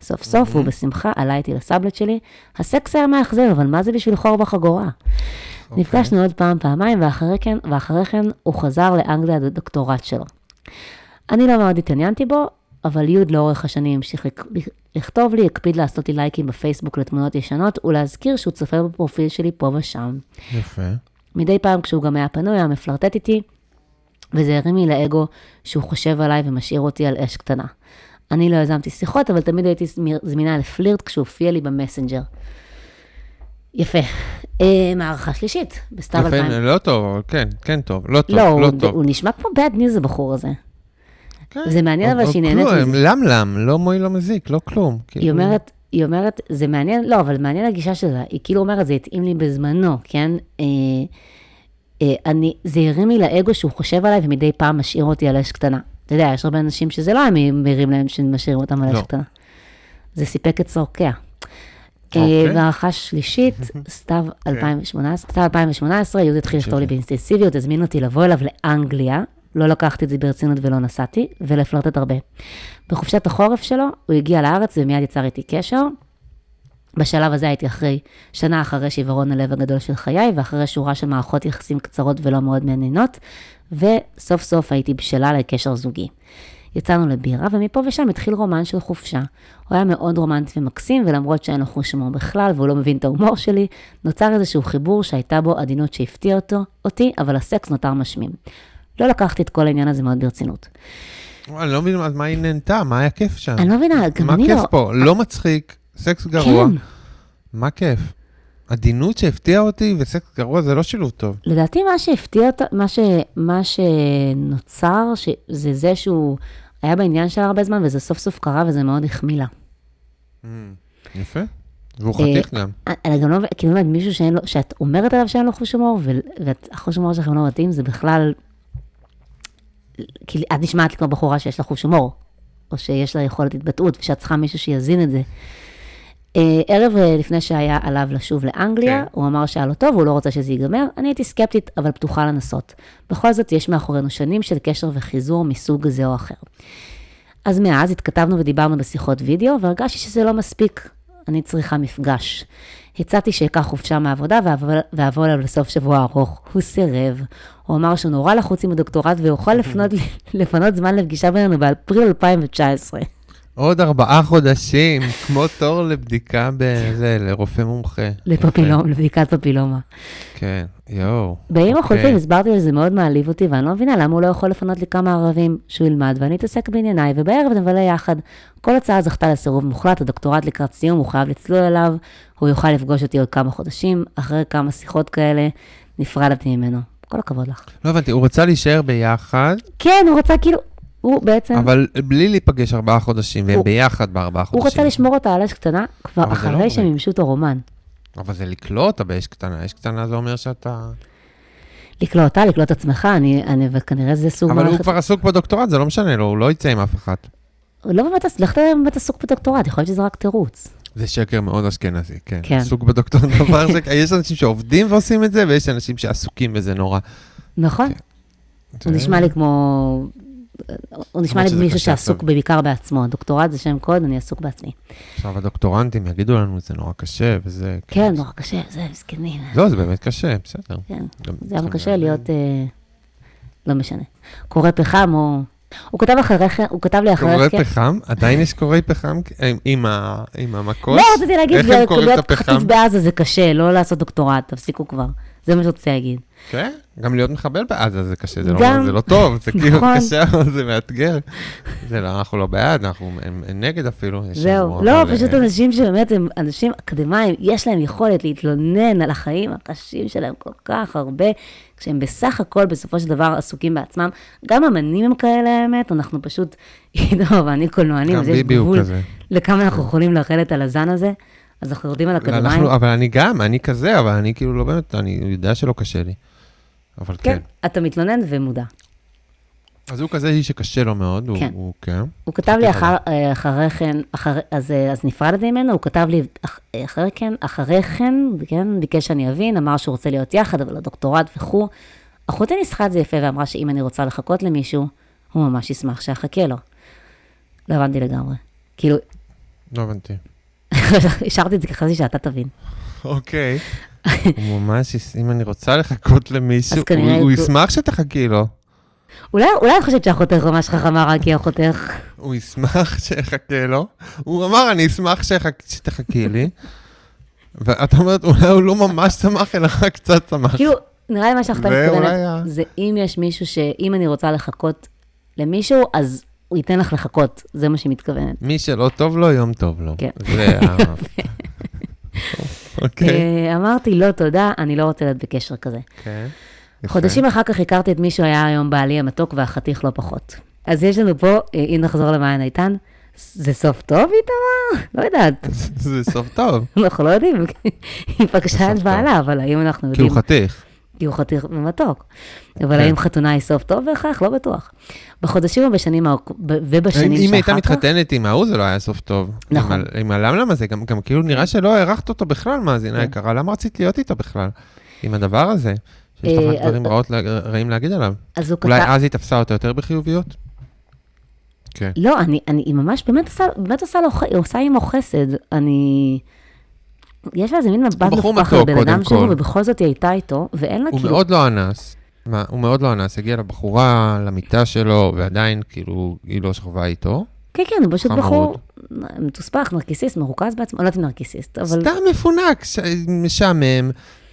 סוף סוף, והוא בשמחה עלה איתי לסאבלט שלי. הסקס היה מאכזב, אבל מה זה בשביל חור בחגורה? אוקיי. נפגשנו עוד פעם, פעמיים, ואחרי כן, ואחרי כן הוא חזר לאנגליה לדוקטורט שלו. אני לא מאוד התעניינתי בו, אבל יוד לאורך השנים המשיך לכ- לכתוב לי, הקפיד לעשות לי לייקים בפייסבוק לתמונות ישנות, ולהזכיר שהוא צופה בפרופיל שלי פה ושם. יפה. מדי פעם כשהוא גם היה פנוי, היה מפלרטט איתי, וזה הרים לי לאגו שהוא חושב עליי ומשאיר אותי על אש קטנה. אני לא יזמתי שיחות, אבל תמיד הייתי זמינה לפלירט כשהוא הופיע לי במסנג'ר. יפה. אה, מערכה שלישית, בסתיו 2000. יפה, לא טוב, אבל כן, כן טוב. לא טוב, לא, לא הוא, טוב. הוא נשמע כמו bad news הבחור הזה. כן. זה מעניין אבל שהיא נהנית מזה. למלם, לא מועיל לא מזיק, לא כלום. היא כאילו. אומרת, היא אומרת, זה מעניין, לא, אבל מעניין הגישה שלה, היא כאילו אומרת, זה התאים לי בזמנו, כן? אה, אה, אני, זה הרים לי לאגו שהוא חושב עליי ומדי פעם משאיר אותי על אש קטנה. אתה יודע, יש הרבה אנשים שזה לא היה מרים להם שמשאירים אותם על אש לא. קטנה. זה סיפק את צורכיה. אוקיי. אה, והערכה שלישית, <laughs> סתיו 2018, סתיו 2018, יהודה התחיל לכתוב לי באינטנסיביות, הזמין אותי לבוא אליו לאנגליה, לא לקחתי את זה ברצינות ולא נסעתי, ולפלרטט הרבה. בחופשת החורף שלו, הוא הגיע לארץ ומיד יצר איתי קשר. בשלב הזה הייתי אחרי, שנה אחרי שעיוורון הלב הגדול של חיי, ואחרי שורה של מערכות יחסים קצרות ולא מאוד מעניינות, וסוף סוף הייתי בשלה לקשר זוגי. יצאנו לבירה, ומפה ושם התחיל רומן של חופשה. הוא היה מאוד רומנטי ומקסים, ולמרות שאין לו חוש הומור בכלל, והוא לא מבין את ההומור שלי, נוצר איזשהו חיבור שהייתה בו עדינות שהפתיעה אותו, אותי, אבל הסקס נותר משמים. לא לקחתי את כל העניין הזה מאוד ברצינות. אני לא מבין אז מה היא נהנתה, מה היה כיף שם? אני לא מבינה, גם מה אני כיף לא... פה? לא מצחיק, סקס גרוע. כן. מה כיף? עדינות שהפתיעה אותי וסקס גרוע זה לא שילוב טוב. לדעתי מה שהפתיע מה, ש, מה שנוצר, ש, זה זה שהוא היה בעניין שלה הרבה זמן, וזה סוף סוף קרה, וזה מאוד החמיא לה. יפה. והוא חתיך גם. אני גם לא, מבין- כאילו, מישהו שאין לו, שאת אומרת עליו שאין לו חוש הומור, והחוש הומור שלכם לא מתאים, זה בכלל, כאילו, את נשמעת כמו בחורה שיש לה חוש הומור, או שיש לה יכולת התבטאות, ושאת צריכה מישהו שיזין את זה. אה, ערב אה, לפני שהיה עליו לשוב לאנגליה, כן. הוא אמר שהיה לו טוב, הוא לא רוצה שזה ייגמר, אני הייתי סקפטית, אבל פתוחה לנסות. בכל זאת, יש מאחורינו שנים של קשר וחיזור מסוג זה או אחר. אז מאז התכתבנו ודיברנו בשיחות וידאו, והרגשתי שזה לא מספיק. אני צריכה מפגש. הצעתי שאקח חופשה מהעבודה ואבוא- ואבוא אליו לסוף שבוע ארוך. הוא סירב. הוא אמר שהוא נורא לחוץ עם הדוקטורט ויוכל <laughs> לפנות, לפנות זמן לפגישה בינינו באפריל 2019. עוד ארבעה חודשים, כמו תור לבדיקה בזה, לרופא מומחה. לפפילום, לבדיקת פפילומה. כן, יואו. בימים אוקיי. החולפים הסברתי שזה מאוד מעליב אותי, ואני לא מבינה למה הוא לא יכול לפנות לי כמה ערבים שהוא ילמד, ואני אתעסק בענייניי, ובערב נבלה יחד. כל הצעה זכתה לסירוב מוחלט, הדוקטורט לקראת סיום, הוא חייב לצלול אליו, הוא יוכל לפגוש אותי עוד כמה חודשים, אחרי כמה שיחות כאלה, נפרדתי ממנו. כל הכבוד לך. לא הבנתי, הוא רצה להישאר ביחד, כן, הוא רצה כאילו, הוא בעצם, אבל בלי להיפגש ארבעה חודשים, והם הוא- ביחד בארבעה הוא חודשים. רצה לשמור אותה על אש קטנה, כבר לא אחרי עובד. שהם מימשו את הרומן. אבל זה לקלוא אותה באש קטנה, אש קטנה זה אומר שאתה... לקלוא אותה, לקלוא את עצמך, אני, אני, וכנראה זה סוג אבל הוא מערכת- כבר עסוק בדוקטורט, זה לא משנה לו, הוא לא יצא עם אף אחת. הוא לא באמת, לך אתה באמת עסוק בדוקטורט, יכול להיות שזה רק תירוץ. זה שקר מאוד אשכנזי, כן. כן. עסוק בדוקטורט, <laughs> דבר ש... יש אנשים שעובדים ועושים את זה, ויש אנשים שעסוקים בזה נורא. נכון? הוא זה- נשמע לי כמו... הוא נשמע לי מישהו שעסוק. בעיקר בעצמו. דוקטורט זה שם קוד, אני עסוק בעצמי. עכשיו הדוקטורנטים יגידו לנו, זה נורא קשה, וזה... כן, נורא קשה, זה מסכנים. לא, זה באמת קשה, בסדר. כן, גם זה צריכים קשה. להיות... אה, לא משנה. קורא פחם או... הוא כתב אחרי כן, הוא כתב לי אחרי כן. פחם? עדיין יש קורי פחם עם- המקוש? לא, רציתי להגיד, איך הם קוראים את הפחם? חטיף בעזה זה קשה, לא לעשות דוקטורט, תפסיקו כבר. זה מה שרציתי להגיד. כן, גם להיות מחבל בעזה זה קשה, זה לא- גם- זה לא טוב, זה כאילו נכון. קשה, זה מאתגר. זה לא, אנחנו לא בעד, אנחנו הם- הם נגד אפילו. זהו, לא, אבל, פשוט אה, אנשים שבאמת הם אנשים אקדמאים, יש להם יכולת להתלונן על החיים הקשים שלהם כל כך הרבה, כשהם בסך הכל בסופו של דבר עסוקים בעצמם. גם אמנים הם כאלה, האמת, אנחנו פשוט, <laughs> עידו ואני קולנוענים, גם אז יש גבול. לכמה אנחנו יכולים לרדת על הזן הזה, אז אנחנו יורדים על אקדמאים. אנחנו, אבל אני גם, אני כזה, אבל אני כאילו לא באמת, אני יודע שלא קשה לי. אבל כן. כן, אתה מתלונן ומודע. אז הוא כזה איש שקשה לו מאוד, הוא- כן. הוא כן. הוא כתב לי אחר, אה, אחרי כן, אחרי, אז, אה, אז נפרדתי ממנו, הוא כתב לי אח- אה, אחרי כן, אחרי כן, כן, ביקש שאני אבין, אמר שהוא רוצה להיות יחד, אבל הדוקטורט וכו'. אחותי ניסחה את זה יפה ואמרה שאם אני רוצה לחכות למישהו, הוא ממש ישמח שאחכה לו. לא הבנתי לגמרי. כאילו, לא הבנתי. <laughs> השארתי את זה חשבתי שאתה תבין. אוקיי. הוא ממש, אם אני רוצה לחכות למישהו, הוא- הוא ישמח שתחכי לו. אולי, אולי אני חושבת שאחותך ממש חכמה רק כי אחותך. הוא ישמח שיחכה לו. הוא אמר, אני אשמח שתחכי לי. ואת אומרת, אולי הוא לא ממש שמח, אלא רק קצת שמח. כאילו, נראה לי מה שאתה מתכוונת, זה אם יש מישהו שאם אני רוצה לחכות למישהו, אז הוא ייתן לך לחכות, זה מה שהיא מתכוונת. מי שלא טוב לו, יום טוב לו. כן. זה ה... <laughs> אוקיי. אה, אמרתי, לא, תודה, אני לא רוצה להיות בקשר כזה. כן. חודשים אחר כך הכרתי את מי שהיה היום בעלי המתוק והחתיך לא פחות. אז יש לנו פה, אה, אם נחזור למעיין איתן, זה סוף טוב, איתמר? לא יודעת, זה סוף טוב, <laughs> אנחנו לא יודעים. היא פגשה את. בעלה, אבל האם אנחנו כי הוא יודעים? חתיך. כי הוא חתיך ומתוק. אבל כן. האם חתונה היא סוף טוב בהכרח? לא בטוח. בחודשים ובשנים העוק- ב- אם ובשנים אם הייתה שאחר כך, מתחתנת עם ההוא, זה לא היה סוף טוב. נכון. עם הלמלם הזה, גם גם כאילו נראה שלא הערכת אותו בכלל, מאזינה כן. יקרה, למה רצית להיות איתו בכלל? עם הדבר הזה, שיש לך אה, דברים אה, רעים להגיד עליו. אז הוא אולי כתב... אז היא תפסה אותו יותר בחיוביות? כן. לא, אני, אני, היא ממש באמת עושה, באמת עושה לו, עושה עמו חסד. אני... יש לה איזה מין מבט מתוק, לבן אדם שלו, כל. ובכל זאת היא הייתה איתו, ואין לה הוא כאילו... מאוד לא אנס. מה, הוא מאוד לא אנס, הגיע לבחורה, למיטה שלו, ועדיין כאילו היא לא שכבה איתו. כן, כן, הוא פשוט. בחור מתוספח, נרקיסיסט, מרוכז בעצמו, לא יודעת אם נרקיסיסט, אבל... סתם מפונק, ש- משעמם,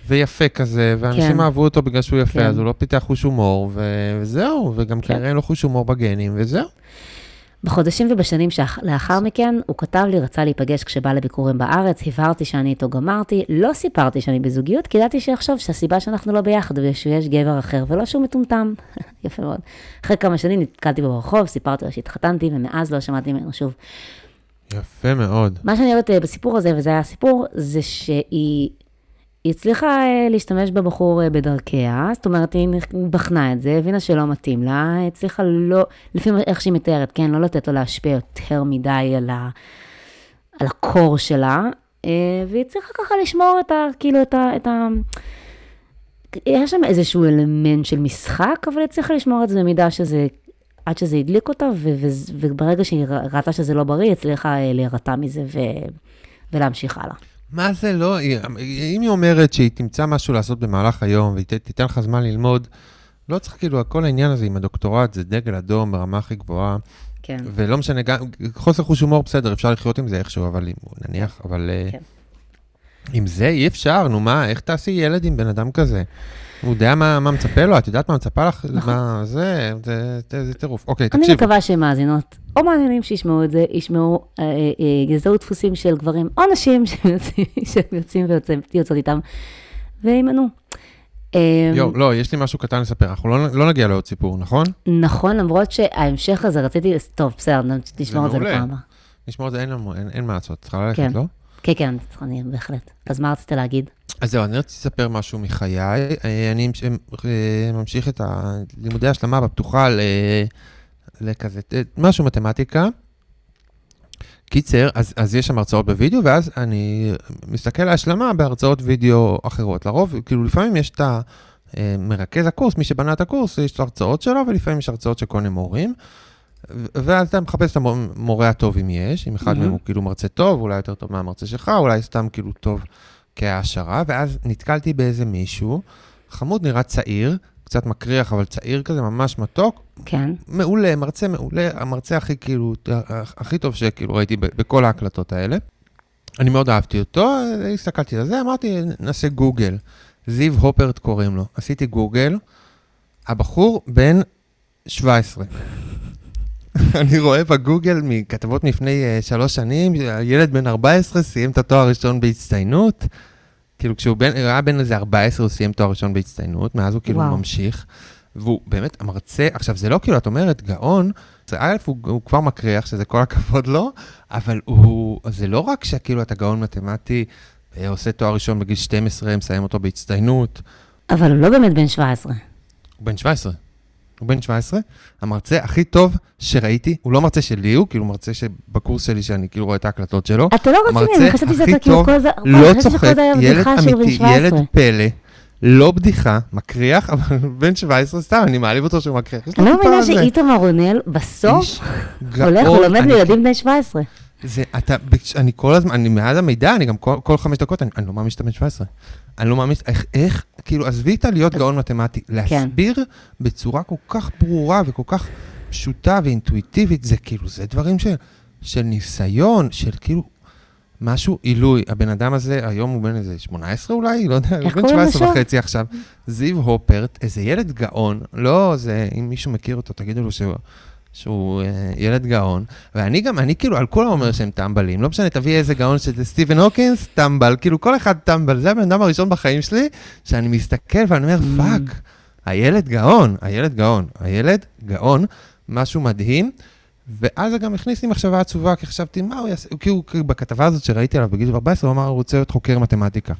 ויפה כזה, ואנשים כן. אהבו אותו בגלל שהוא יפה, כן. אז הוא לא פיתח חוש הומור, ו- וזהו, וגם כן. כנראה אין לו חוש הומור בגנים, וזהו. בחודשים ובשנים שלאחר מכן, הוא כתב לי, רצה להיפגש כשבא לביקורים בארץ, הבהרתי שאני איתו גמרתי, לא סיפרתי שאני בזוגיות, כי ידעתי שיחשוב שהסיבה שאנחנו לא ביחד, ושיש גבר אחר, ולא שהוא מטומטם. <laughs> יפה מאוד. אחרי כמה שנים נתקלתי בו ברחוב, סיפרתי לו שהתחתנתי, ומאז לא שמעתי ממנו שוב. יפה מאוד. מה שאני אוהבת אה, בסיפור הזה, וזה היה הסיפור, זה שהיא היא הצליחה אה, להשתמש בבחור אה, בדרכיה, זאת אומרת, היא בחנה את זה, הבינה שלא מתאים לה, הצליחה לא, לפי איך שהיא מתארת, כן, לא לתת לו להשפיע יותר מדי על, ה, על הקור שלה, אה, והיא הצליחה ככה לשמור את ה... כאילו, את ה... את ה יש שם איזשהו אלמנט של משחק, אבל היא הצליחה לשמור את זה במידה שזה, עד שזה הדליק אותה, ו- ו- וברגע שהיא ראתה שזה לא בריא, היא הצליחה להירתע מזה, ולהמשיך הלאה. מה זה לא, אם היא אומרת שהיא תמצא משהו לעשות במהלך היום והיא תיתן לך זמן ללמוד, לא צריך כאילו, כל העניין הזה עם הדוקטורט זה דגל אדום ברמה הכי גבוהה, כן. ולא משנה, גם חוסר חוש הומור בסדר, אפשר לחיות עם זה איכשהו, אבל נניח, אבל אה, כן. עם זה אי אפשר, נו מה, איך תעשי ילד עם בן אדם כזה? הוא יודע מה, מה מצפה לו, את יודעת מה מצפה לך? מה זה, זה, זה, זה טירוף. אוקיי, אני תקשיבו. מקווה שהן מאזינות, או מאזינים שישמעו את זה, ישמעו, אה, אה, אה, יזהו דפוסים של גברים או נשים <laughs> שהם יוצאים- שהם יוצאים ויוצאים- יוצאות איתם, וימנעו. אה, יו, לא, יש לי משהו קטן לספר, אנחנו לא, לא נגיע לעוד סיפור, נכון? נכון, למרות שההמשך הזה רציתי, טוב, בסדר, נשמור את זה. לפעם הבאה. נשמור את זה, אין, אין, אין מה לעשות, צריכה ללכת, כן. לא? כן, כן, אני בהחלט. אז מה רצית להגיד? אז זהו, אני רציתי לספר משהו מחיי. אה, אני אה, ממשיך את הלימודי השלמה בפתוחה לכזה, אה, משהו מתמטיקה. קיצר, אז, אז יש שם הרצאות בווידאו, ואז אני מסתכל על השלמה בהרצאות וידאו אחרות. לרוב, כאילו לפעמים יש את המרכז הקורס, מי שבנה את הקורס, יש את ההרצאות שלו, ולפעמים יש הרצאות של כל מיני מורים. ואז אתה מחפש את המורה הטוב אם יש, אם אחד. מהם הוא כאילו מרצה טוב, אולי יותר טוב מהמרצה שלך, אולי סתם כאילו טוב כהעשרה, ואז נתקלתי באיזה מישהו, חמוד נראה צעיר, קצת מקריח, אבל צעיר כזה, ממש מתוק, כן, מעולה, מרצה מעולה, המרצה הכי כאילו, הכי טוב שכאילו ראיתי בכל ההקלטות האלה. אני מאוד אהבתי אותו, הסתכלתי על זה, אמרתי, נעשה גוגל. זיו הופרט קוראים לו. עשיתי גוגל, הבחור בן 17. <laughs> אני רואה בגוגל מכתבות מלפני אה, שלוש שנים, ילד בן 14 סיים את התואר הראשון בהצטיינות. כאילו כשהוא בן, היה בן איזה 14, הוא סיים תואר ראשון בהצטיינות, מאז הוא כאילו וואו. ממשיך. והוא באמת המרצה, עכשיו זה לא כאילו, את אומרת, גאון, זה א', הוא, הוא כבר מקריח, שזה כל הכבוד לו, אבל הוא, זה לא רק שכאילו אתה גאון מתמטי, אה, עושה תואר ראשון בגיל 12, מסיים אותו בהצטיינות, אבל הוא לא באמת בן 17. הוא בן 17. הוא בן 17, המרצה הכי טוב שראיתי, הוא לא מרצה שלי, הוא כאילו מרצה שבקורס שלי שאני כאילו רואה את ההקלטות שלו. אתה לא רציני, אני חשבתי שאתה כאילו כל זה, לא צוחק, ילד אמיתי, 17. ילד פלא, לא בדיחה, מקריח, <laughs> אבל בן 17 סתם, אני מעליב אותו שהוא מקריח. אני לא זה. שאיתמר רונל בסוף הולך ולומד לילדים בני 17. זה, אתה, אני כל הזמן, אני מעל המידע, אני גם כל, כל חמש דקות, אני, אני לא מאמין שאתה בן 17. אני לא מאמין, איך, איך, כאילו, עזבי את הלהיות גאון מתמטי, כן. להסביר בצורה כל כך ברורה וכל כך פשוטה ואינטואיטיבית, זה כאילו, זה דברים של, של ניסיון, של כאילו, משהו עילוי. הבן אדם הזה, היום הוא בן איזה 18 אולי? לא יודע, הוא בן קוראים לו 17 שוב? וחצי עכשיו. זיו הופרט, איזה ילד גאון, לא, זה, אם מישהו מכיר אותו, תגידו לו שהוא... שהוא אה, ילד גאון, ואני גם, אני כאילו על כולם אומר שהם טמבלים, לא משנה, תביא איזה גאון שזה סטיבן הוקינס, טמבל, כאילו כל אחד טמבל, זה הבן אדם הראשון בחיים שלי, שאני מסתכל ואני אומר, Mm. fuck, הילד גאון, הילד גאון, הילד גאון, משהו מדהים, ואז זה גם הכניס לי מחשבה עצובה, כי חשבתי, מה הוא יעשה, כי הוא, בכתבה הזאת שראיתי עליו בגיל 14, הוא אמר, הוא רוצה להיות חוקר מתמטיקה.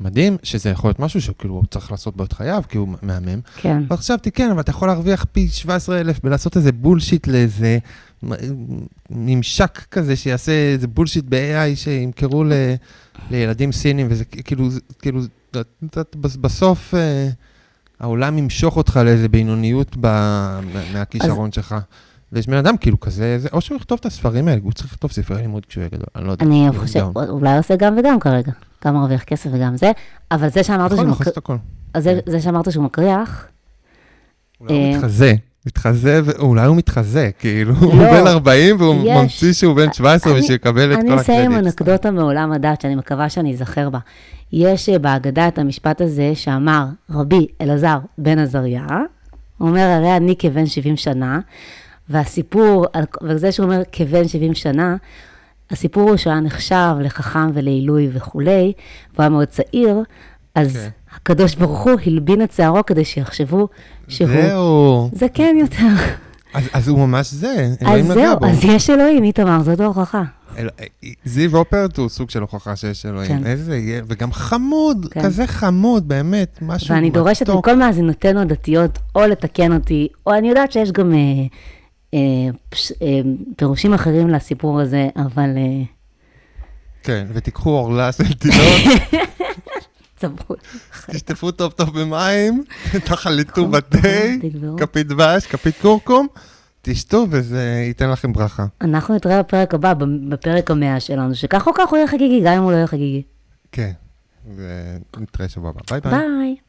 מדהים שזה יכול להיות משהו שכאילו הוא צריך לעשות בו את חייו, כי הוא מהמם. כן. וחשבתי, כן, אבל אתה יכול להרוויח פי 17 אלף בלעשות איזה bullshit לאיזה ממשק כזה שיעשה איזה bullshit ב-AI שימכרו ל, לילדים סינים, וזה כאילו, כאילו, בסוף אה, העולם ימשוך אותך לאיזה בינוניות ב, מה- מהכישרון שלך. ויש בן אדם כאילו כזה, זה, או שהוא יכתוב את הספרים האלה, הוא צריך לכתוב ספרי לימוד כשהוא יהיה גדול, אני לא יודע. אני חושב. אולי הוא עושה גם וגם כרגע. גם מרוויח כסף וגם זה, אבל זה שאמרת יכול שהוא יכול מקר- לעשות הכל. אז זה- זה שאמרת שהוא מקריח, אולי הוא אה, מתחזה, מתחזה, ואולי הוא מתחזה, כאילו, הוא לא, בן 40 והוא. ממציא שהוא בן 17 אני- ושיקבל את כל אני הקרדיט. אסיים עם אנקדוטה מעולם הדת, שאני מקווה שאני אזכר בה. יש אה, בהגדה את המשפט הזה שאמר רבי אלעזר בן עזריה, הוא אומר, הרי אני כבן 70 שנה, והסיפור, וזה שהוא אומר כבן 70 שנה, הסיפור הוא שהוא היה נחשב לחכם ולעילוי וכולי, והוא היה מאוד צעיר, אז כן. הקדוש ברוך הוא הלבין את שערו כדי שיחשבו שהוא זהו. זקן יותר. אז, אז הוא ממש זה, אז אלוהים נגע זהו, בו. אז יש אלוהים, איתמר, זאת ההוכחה. אל... זיו אופרט הוא סוג של הוכחה שיש אלוהים. כן. איזה ילד, וגם חמוד, כן. כזה חמוד, באמת, משהו ואני דורשת מתוק. מכל מאזינותינו הדתיות, או לתקן אותי, או אני יודעת שיש גם אה, אה, אה, פירושים אחרים לסיפור הזה, אבל אה, כן, ותיקחו עורלה של תינוק. <laughs> תשטפו טוב טוב במים, תחלטו בתה. כפית דבש, כפית כורכום, תשתו וזה ייתן לכם ברכה. אנחנו נתראה בפרק הבא, בפרק המאה שלנו, שכך או כך הוא יהיה חגיגי, גם אם הוא לא יהיה חגיגי. כן. ונתראה שבוע הבא. ביי ביי. ביי.